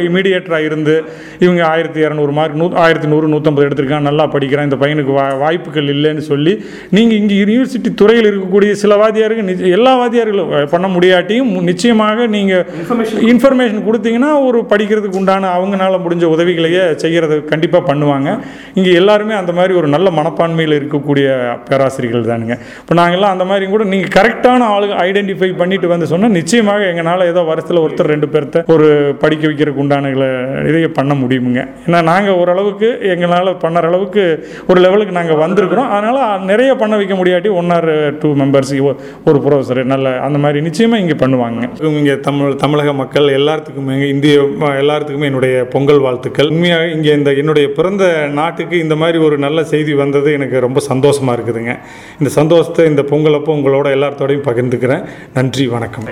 இமீடியேட்டராக இருந்து. இவங்க ஆயிரத்தி இரநூறு மார்க் நூ ஆயிரத்தி நூறு நூற்றம்பது எடுத்திருக்கான் நல்லா படிக்கிறான் இந்த பையனுக்கு வா வாய்ப்புகள் இல்லைன்னு சொல்லி நீங்கள் இங்கே யூனிவர்சிட்டி துறையில் இருக்கக்கூடிய சில வாத்தியாருக்கு நிச்ச- எல்லா வாத்தியார்களும் பண்ண முடியாட்டியும் நிச்சயமாக நீங்கள் இன்ஃபர்மேஷன் கொடுத்தீங்கன்னா ஒரு படிக்கிறதுக்கு உண்டான அவங்களால முடிஞ்ச உதவிகளையே செய்கிறது கண்டிப்பாக பண்ணுவாங்க. இங்கே எல்லாருமே அந்த மாதிரி ஒரு நல்ல மனப்பான்மையில் இருக்கக்கூடிய பேராசிரியர்கள் தானுங்க. இப்போ நாங்கள்லாம் அந்த மாதிரி கூட நீங்கள் கரெக்டான ஆளுங்க ஐடென்டிஃபை பண்ணிட்டு வந்து சொன்னால் நிச்சயமாக எங்களால் ஏதோ வருஷத்தில் ஒருத்தர் ரெண்டு பேர்த்த ஒரு படிக்க வைக்கிறதுக்கு உண்டான இதை பண்ண முடியுமுங்க. ஏன்னா நாங்கள் ஓரளவுக்கு எங்களால் பண்ணுற அளவுக்கு ஒரு லெவலுக்கு நாங்கள் வந்திருக்கிறோம். அதனால் நிறைய பண்ண வைக்க முடியாட்டி ஒன் ஆர் டூ மெம்பர்ஸ் ஒரு ப்ரொஃபஸர் நல்ல அந்த மாதிரி நிச்சயமாக இங்கே பண்ணுவாங்க. இங்கே தமிழ் தமிழக மக்கள் எல்லாத்துக்கும் இந்திய எல்லாத்துக்குமே என்னுடைய பொங்கல் வாழ்த்துக்கள். உண்மையாக இங்கே இந்த என்னுடைய பிறந்த நாட்டுக்கு இந்த மாதிரி ஒரு நல்ல செய்தி வந்தது எனக்கு ரொம்ப சந்தோஷமாக இருக்குதுங்க. இந்த சந்தோஷத்தை இந்த பொங்கல் அப்போ உங்களோட எல்லாத்தோடையும் பகிர்ந்துக்கிறேன். நன்றி வணக்கம்.